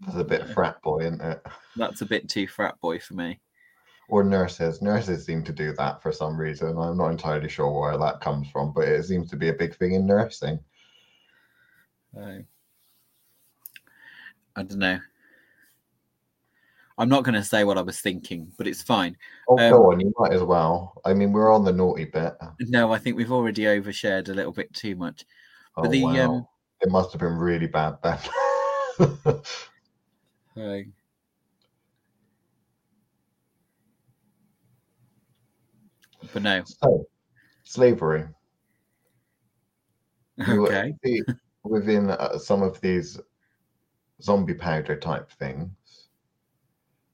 A: That's a bit
B: No.
A: frat boy, isn't it?
B: that's a bit too frat boy for me.
A: Or nurses. Nurses seem to do that for some reason. I'm not entirely sure where that comes from, but it seems to be a big thing in nursing.
B: Uh, I don't know. I'm not going to say what I was thinking, but it's fine.
A: Oh,
B: Um,
A: go on, you might as well. I mean, we're on the naughty bit.
B: No, I think we've already overshared a little bit too much.
A: Oh,
B: the,
A: wow.
B: um,
A: It must have been really bad then.
B: Uh, but no,
A: so, slavery.
B: Okay.
A: within uh, some of these zombie powder type things,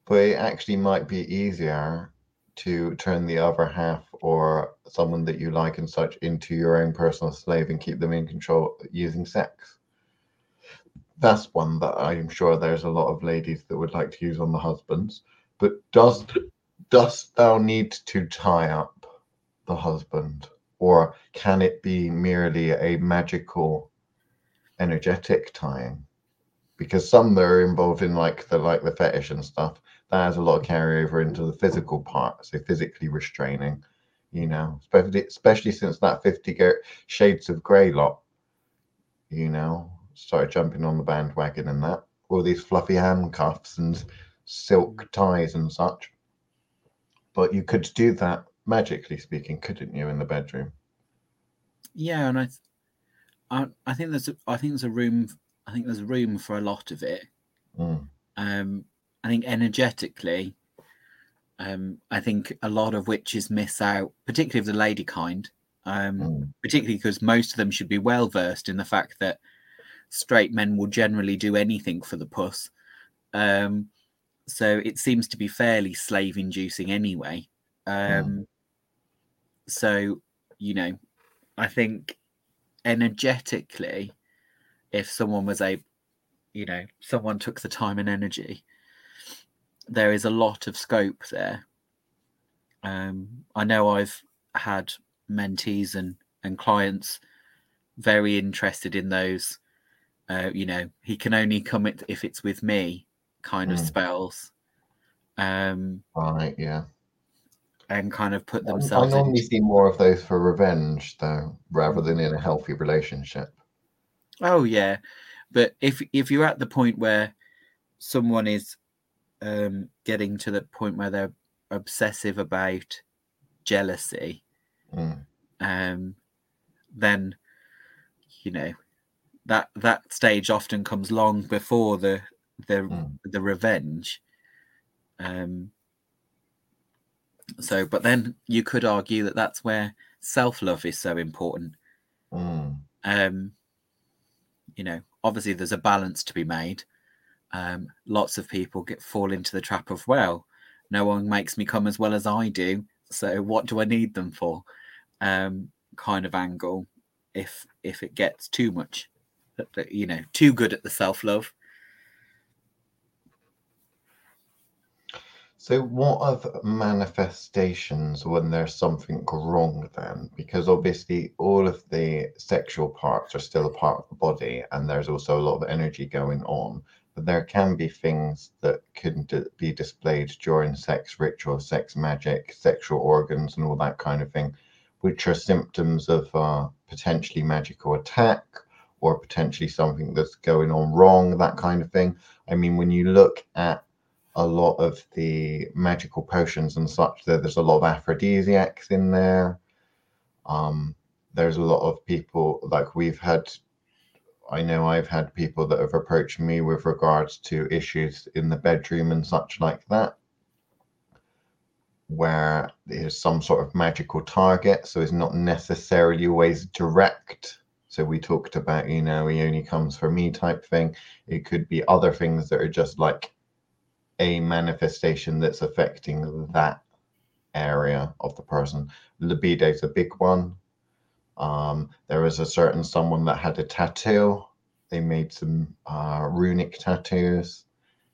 A: but it actually might be easier to turn the other half or someone that you like and such into your own personal slave and keep them in control using sex. That's one that I'm sure there's a lot of ladies that would like to use on the husbands. But does dost thou need to tie up the husband? Or can it be merely a magical energetic tying? Because some that are involved in like the like the fetish and stuff, that has a lot of carryover into the physical part, so physically restraining, you know, especially especially since that 50 Ga- shades of grey lot, you know, started jumping on the bandwagon and that. All these fluffy handcuffs and silk ties and such. But you could do that magically speaking, couldn't you, in the bedroom?
B: yeah, and I, th- I, I think there's, a, I think there's a room, I think there's room for a lot of it.
A: Mm.
B: Um, I think energetically, um, I think a lot of witches miss out, particularly of the lady kind, um,
A: Mm.
B: particularly because most of them should be well versed in the fact that straight men will generally do anything for the puss. Um, so it seems to be fairly slave inducing anyway. Um, So, you know, I think energetically, if someone was a, you know, someone took the time and energy, there is a lot of scope there. Um, I know I've had mentees and and clients very interested in those. Uh, you know, he can only come it if it's with me kind of
A: Mm.
B: spells, um,
A: Right, yeah.
B: and kind of put
A: I- I
B: themselves
A: normally
B: in.
A: see more of those for revenge, though, rather than in a healthy relationship.
B: Oh yeah, but if if you're at the point where someone is um, getting to the point where they're obsessive about jealousy,
A: Mm.
B: um, then you know that that stage often comes long before the the
A: Mm.
B: the revenge. Um, so, but then you could argue that that's where self love is so important.
A: Mm.
B: Um, you know, obviously there's a balance to be made. Um, lots of people get fall into the trap of well, no one makes me come as well as I do, so what do I need them for? Um, kind of angle. If if it gets too much, you know, too good at the self love.
A: So, what of manifestations when there's something wrong then? Because obviously, all of the sexual parts are still a part of the body, and there's also a lot of energy going on. But there can be things that can be displayed during sex ritual, sex magic, sexual organs, and all that kind of thing, which are symptoms of uh, potentially magical attack or potentially something that's going on wrong, that kind of thing. I mean, when you look at a lot of the magical potions and such. There, there's a lot of aphrodisiacs in there. Um, there's a lot of people like we've had. I know I've had people that have approached me with regards to issues in the bedroom and such like that, where there's some sort of magical target. So it's not necessarily always direct. So we talked about, you know, he only comes for me type thing. It could be other things that are just like a manifestation that's affecting that area of the person. Libido is a big one. Um, there was a certain someone that had a tattoo. They made some uh, runic tattoos,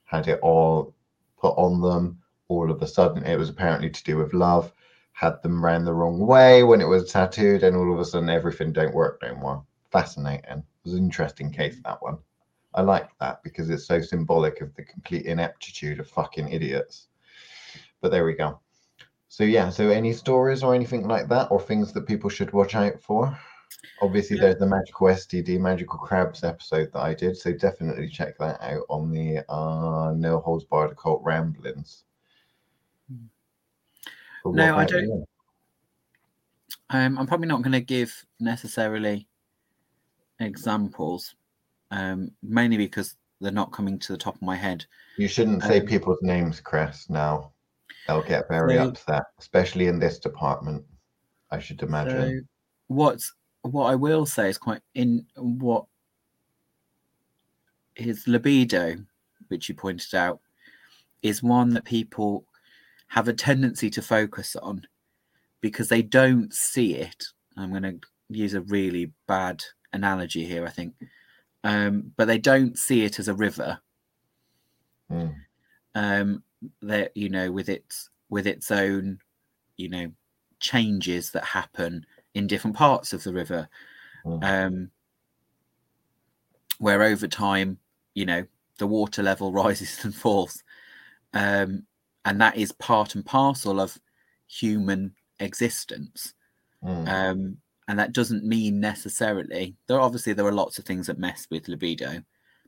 A: had it all put on them. All of a sudden, it was apparently to do with love. Had them ran the wrong way when it was tattooed, and all of a sudden, everything don't work no more. Fascinating. It was an interesting case that one. I like that because it's so symbolic of the complete ineptitude of fucking idiots. But there we go. So yeah, so any stories or anything like that, or things that people should watch out for? Obviously,
B: Yeah.
A: there's the magical STD, magical crabs episode that I did, so definitely check that out on the uh, No Holds Barred Occult Ramblings. But
B: No, I don't-
A: you?
B: Um, I'm probably not going to give necessarily examples, um, mainly because they're not coming to the top of my head.
A: You shouldn't say
B: um,
A: people's names, Chris. Now they'll get very
B: So-
A: upset, especially in this department. I should imagine.
B: So what's what I will say is quite in what his libido, which you pointed out, is one that people have a tendency to focus on because they don't see it. I'm going to use a really bad analogy here, I think, um, but they don't see it as a river.
A: Mm,
B: um that you know with its with its own you know changes that happen in different parts of the river.
A: Mm,
B: um where over time you know the water level rises and falls. Um and that is part and parcel of human existence.
A: Mm,
B: um and that doesn't mean necessarily there obviously there are lots of things that mess with libido.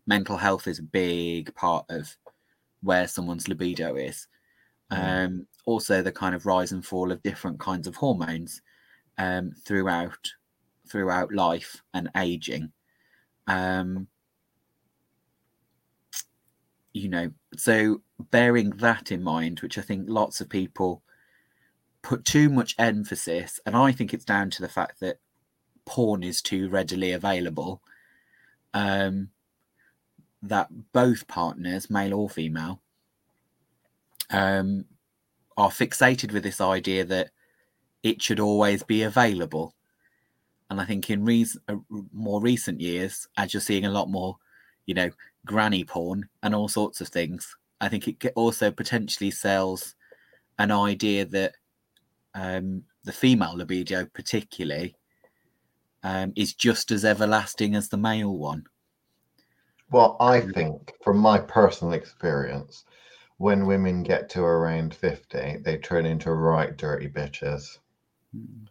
B: Mental health is a big part of where someone's libido is
A: Mm.
B: um also the kind of rise and fall of different kinds of hormones um throughout throughout life and aging. Um, you know, so bearing that in mind, which I think lots of people put too much emphasis, and I think it's down to the fact that porn is too readily available. Um, that both partners, male or female, um, are fixated with this idea that it should always be available. And I think in re- uh, more recent years, as you're seeing a lot more, you know, granny porn and all sorts of things, I think it also potentially sells an idea that um, the female libido, particularly, um, is just as everlasting as the male one.
A: Well, I think from my personal experience, when women get to around 50, they turn into right dirty bitches. Mm.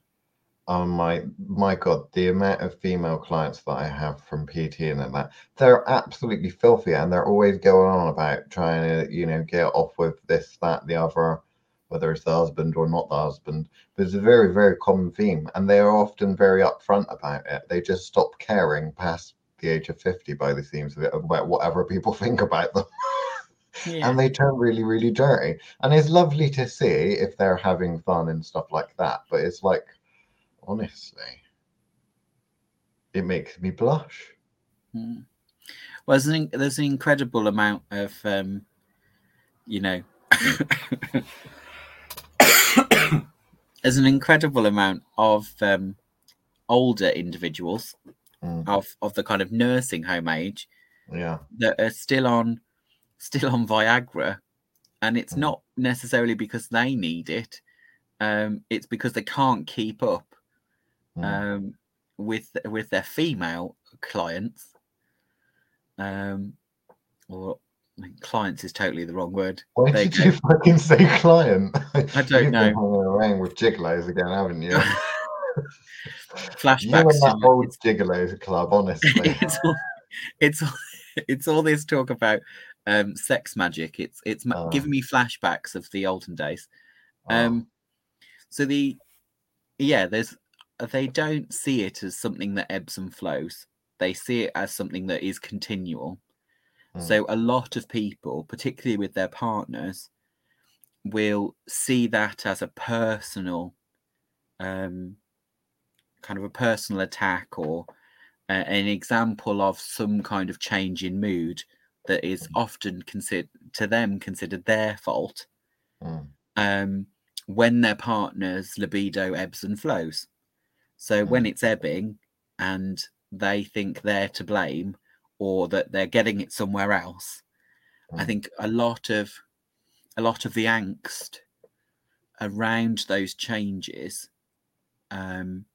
A: Oh my my god, the amount of female clients that I have from PT and that they're absolutely filthy and they're always going on about trying to, you know, get off with this, that, the other, whether it's the husband or not the husband. But it's a very, very common theme, and they are often very upfront about it. They just stop caring past the age of 50 by the seams of it about whatever people think about them. Yeah. and they turn really, really dirty. And it's lovely to see if they're having fun and stuff like that. But it's like, honestly, it makes me blush.
B: Hmm. Well, there's an, there's an incredible amount of, um, you know, there's an incredible amount of um, older individuals mm. of of the kind of nursing home age,
A: yeah,
B: that are still on still on Viagra, and it's mm. not necessarily because they need it. Um, it's because they can't keep up mm. um, with with their female clients. Um, or I mean, clients is totally the wrong word.
A: Why they did go... you fucking say client?
B: I don't know. Been
A: around with gigolos again, haven't you?
B: Flashbacks. You
A: and that old gigolos club, honestly.
B: it's all, it's all, it's all this talk about um, sex magic. It's it's oh. giving me flashbacks of the olden days. Oh. Um, so the yeah, there's they don't see it as something that ebbs and flows. They see it as something that is continual. Mm. So a lot of people, particularly with their partners, will see that as a personal, um, kind of a personal attack or uh, an example of some kind of change in mood that is mm. often considered to them considered their fault mm. um, when their partner's libido ebbs and flows. So mm. when it's ebbing and they think they're to blame or that they're getting it somewhere else, I mm. think a lot of a lot of the angst around those changes um,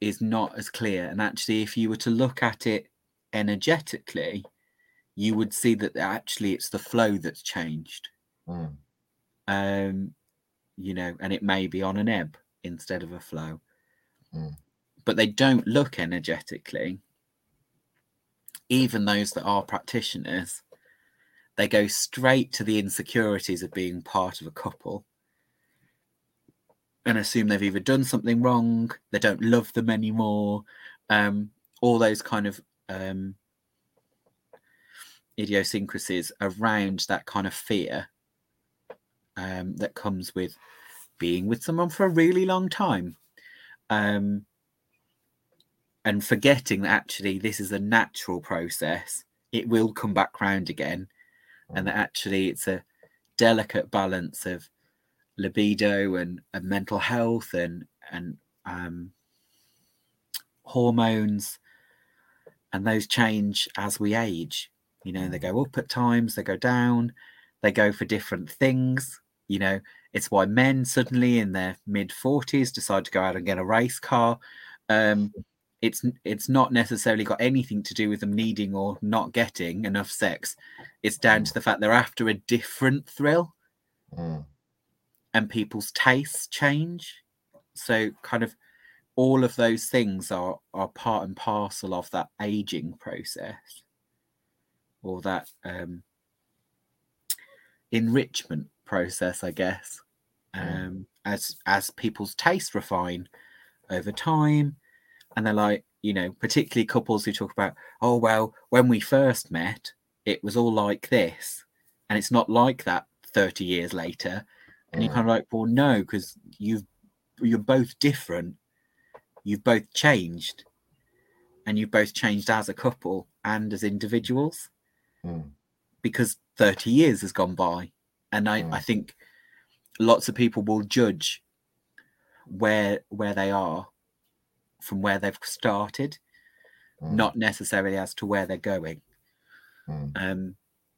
B: is not as clear. And actually, if you were to look at it energetically, you would see that actually it's the flow that's changed. Mm. Um, you know, and it may be on an ebb instead of a flow. Mm. But they don't look energetically. Even those that are practitioners, they go straight to the insecurities of being part of a couple and assume they've either done something wrong, they don't love them anymore, um, all those kind of um, idiosyncrasies around that kind of fear um, that comes with being with someone for a really long time. Um, and forgetting that actually this is a natural process, it will come back round again, and that actually it's a delicate balance of libido and, and mental health and and um, hormones, and those change as we age. You know, they go up at times, they go down, they go for different things. You know, it's why men suddenly in their mid 40s decide to go out and get a race car. Um, it's it's not necessarily got anything to do with them needing or not getting enough sex. It's down to the fact they're after a different thrill, mm. And people's tastes change. So, kind of, all of those things are are part and parcel of that aging process or that um, enrichment process, I guess, um, as as people's tastes refine over time, and they're like, you know, particularly couples who talk about, oh well, when we first met, it was all like this, and it's not like that 30 years later. And you're kind of like, well, no, because you've you're both different. You've both changed, and you've both changed as a couple and as individuals
A: Mm.
B: because 30 years has gone by. And I,
A: Mm.
B: I think lots of people will judge where where they are from where they've started,
A: Mm.
B: not necessarily as to where they're going.
A: Mm.
B: Um,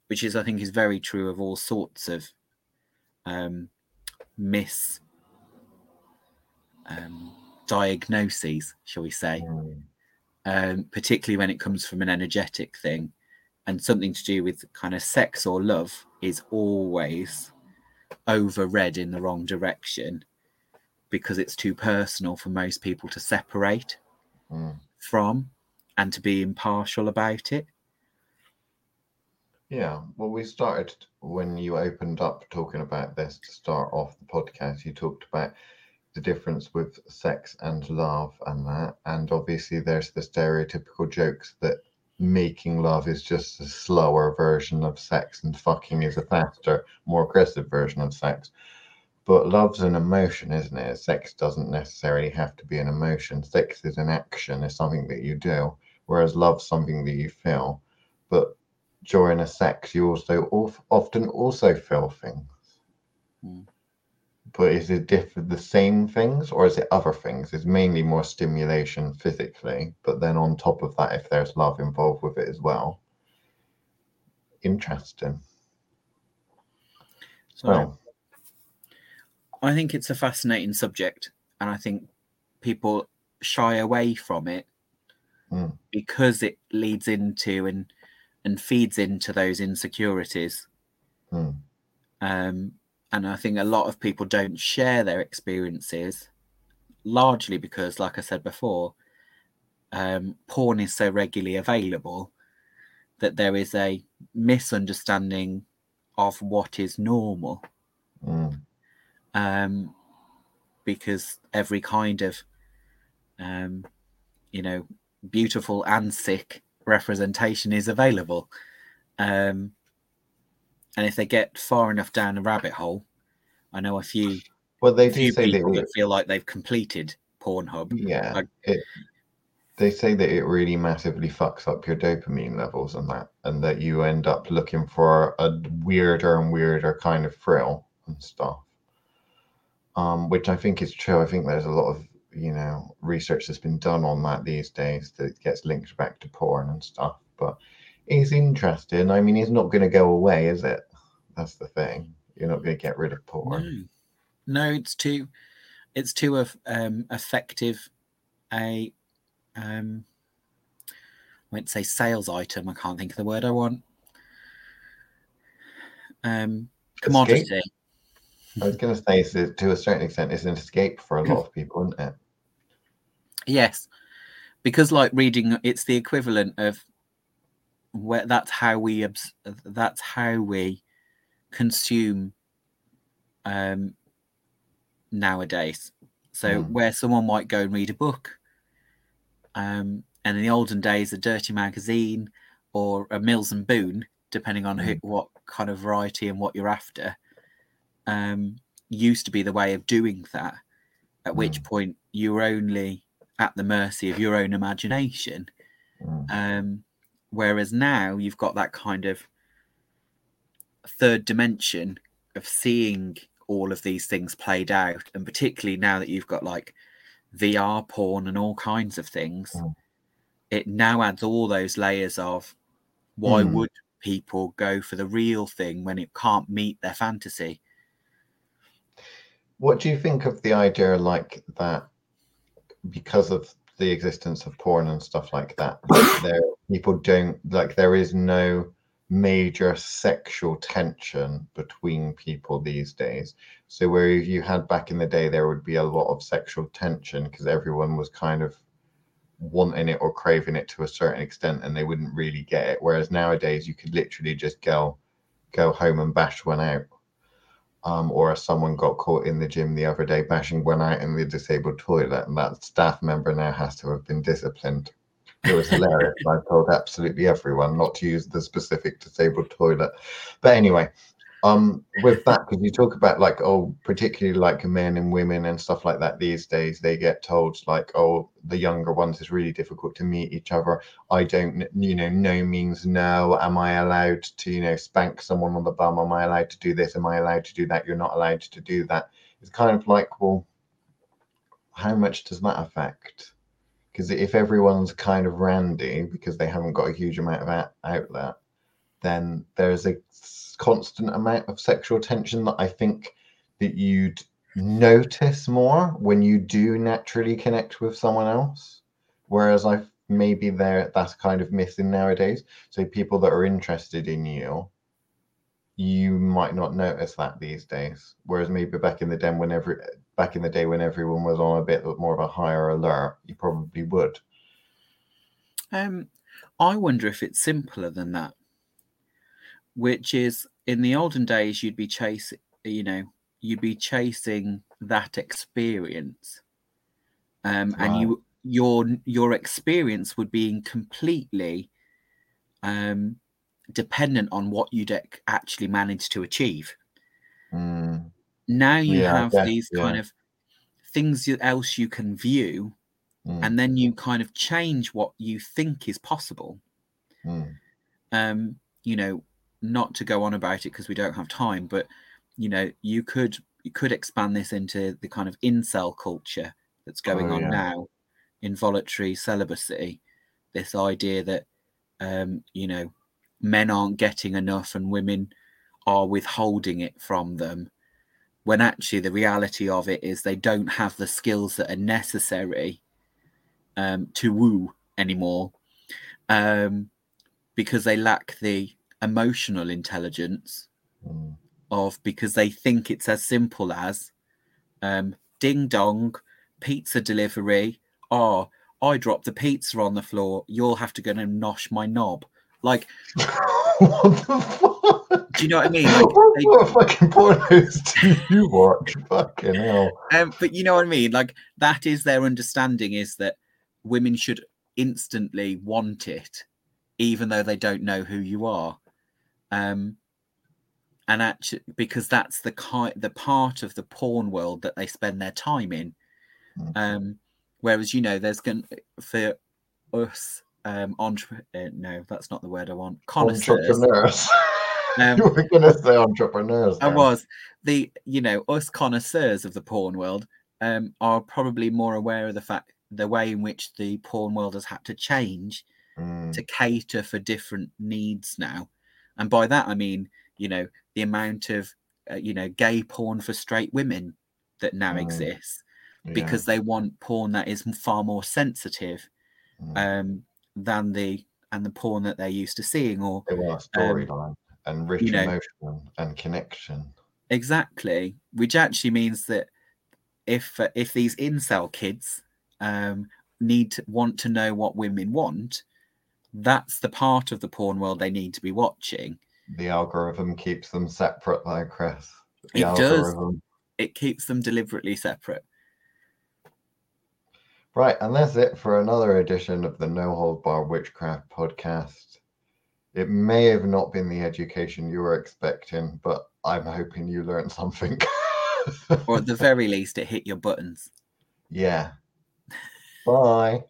B: which is I think is very true of all sorts of um miss um diagnoses, shall we say.
A: Mm.
B: um, particularly when it comes from an energetic thing and something to do with kind of sex or love is always overread in the wrong direction because it's too personal for most people to separate
A: Mm.
B: from and to be impartial about it.
A: Yeah, well, we started when you opened up talking about this to start off the podcast. You talked about the difference with sex and love and that. And obviously, there's the stereotypical jokes that making love is just a slower version of sex and fucking is a faster, more aggressive version of sex. But love's an emotion, isn't it? Sex doesn't necessarily have to be an emotion. Sex is an action, it's something that you do, whereas love's something that you feel. But during a sex, you also of, often also feel things.
B: Mm.
A: But is it different, the same things, or is it other things? It's mainly more stimulation physically, but then on top of that, if there's love involved with it as well. Interesting.
B: So
A: Well,
B: I think it's a fascinating subject, and I think people shy away from it
A: Mm.
B: because it leads into and and feeds into those insecurities.
A: mm,
B: Um, and I think a lot of people don't share their experiences, largely because, like I said before, um, porn is so regularly available that there is a misunderstanding of what is normal.
A: mm,
B: um, because every kind of, um, you know, beautiful and sick representation is available. Um, and if they get far enough down a rabbit hole, I know a few,
A: well, they do
B: few
A: say that, it,
B: feel like they've completed Pornhub.
A: yeah,
B: like-
A: it, they say that it really massively fucks up your dopamine levels and that, and that you end up looking for a weirder and weirder kind of thrill and stuff. um, which I think is true. I think there's a lot of you know research that's been done on that these days that gets linked back to porn and stuff. But it's interesting. I mean, it's not going to go away, is it? That's the thing. You're not going to get rid of porn.
B: No, no, it's too, it's too um, effective a, um, I won't say sales item. I can't think of the word I want. Um, commodity.
A: I was going to say, to a certain extent, it's an escape for a lot of people, isn't it?
B: Yes, because like reading, it's the equivalent of where that's how we abs- that's how we consume um nowadays. So
A: Mm.
B: where someone might go and read a book, um, and in the olden days, a dirty magazine or a Mills and Boon, depending on who, what kind of variety and what you're after, um, used to be the way of doing that. At which point you were only at the mercy of your own imagination.
A: Mm.
B: Um, whereas now you've got that kind of third dimension of seeing all of these things played out, and particularly now that you've got like VR porn and all kinds of things,
A: Mm.
B: it now adds all those layers of why
A: Mm.
B: would people go for the real thing when it can't meet their fantasy?
A: What do you think of the idea like that because of the existence of porn and stuff like that, there people don't like there is no major sexual tension between people these days. So where if you had back in the day there would be a lot of sexual tension because everyone was kind of wanting it or craving it to a certain extent and they wouldn't really get it. Whereas nowadays you could literally just go go home and bash one out. Um, or someone got caught in the gym the other day bashing one out in the disabled toilet, and that staff member now has to have been disciplined. It was hilarious. I told absolutely everyone not to use the specific disabled toilet. But anyway, um with that because you talk about like oh particularly like men and women and stuff like that these days they get told like oh the younger ones is really difficult to meet each other. I don't you know no means no. Am i allowed to you know spank someone on the bum? Am i allowed to do this? Am i allowed to do that? You're not allowed to do that. It's kind of like well how much does that affect? Because if everyone's kind of randy because they haven't got a huge amount of outlet then there's a constant amount of sexual tension that I think that you'd notice more when you do naturally connect with someone else. Whereas I maybe there that's kind of missing nowadays. So people that are interested in you, you might not notice that these days. Whereas maybe back in the day when every back in the day when everyone was on a bit more of a higher alert, you probably would.
B: Um, I wonder if it's simpler than that. Which is in the olden days you'd be chasing you know you'd be chasing that experience um, right. and you your your experience would be completely um, dependent on what you'd actually managed to achieve
A: mm.
B: now you yeah, have guess, these yeah. kind of things else you can view mm. and then you kind of change what you think is possible
A: mm.
B: um, you know not to go on about it because we don't have time, but you know, you could you could expand this into the kind of incel culture that's going oh, on yeah. now, involuntary celibacy, this idea that um, you know, men aren't getting enough and women are withholding it from them when actually the reality of it is they don't have the skills that are necessary um, to woo anymore um, because they lack the emotional intelligence
A: mm.
B: of because they think it's as simple as um, ding dong, pizza delivery. Oh, I dropped the pizza on the floor. You'll have to go and nosh my knob. Like,
A: what the fuck?
B: Do you know what I mean? Like,
A: what, they, what fucking pornos do you watch? fucking hell.
B: Um, but you know what I mean? Like, that is their understanding is that women should instantly want it, even though they don't know who you are um, and actually because that's the kind the part of the porn world that they spend their time in. Mm. Um, whereas you know, there's going for us um, entre- uh, no, that's not the word I want.
A: Connoisseurs. Entrepreneurs. Um, you were going to say entrepreneurs.
B: I was the you know us connoisseurs of the porn world um, are probably more aware of the fact the way in which the porn world has had to change
A: mm.
B: to cater for different needs now and by that I mean you know the amount of uh, you know gay porn for straight women that now mm. exists yeah. because they want porn that is far more sensitive mm. um, than the and the porn that they're used to seeing or
A: storyline um, and rich you know, emotion and connection
B: exactly which actually means that if uh, if these incel kids um, need to want to know what women want that's the part of the porn world they need to be watching.
A: The algorithm keeps them separate, though, Chris.
B: The it algorithm. does. It keeps them deliberately separate.
A: Right, and that's it for another edition of the No Hold Bar Witchcraft podcast. It may have not been the education you were expecting, but I'm hoping you learned something.
B: or at the very least, it hit your buttons.
A: Yeah. Bye.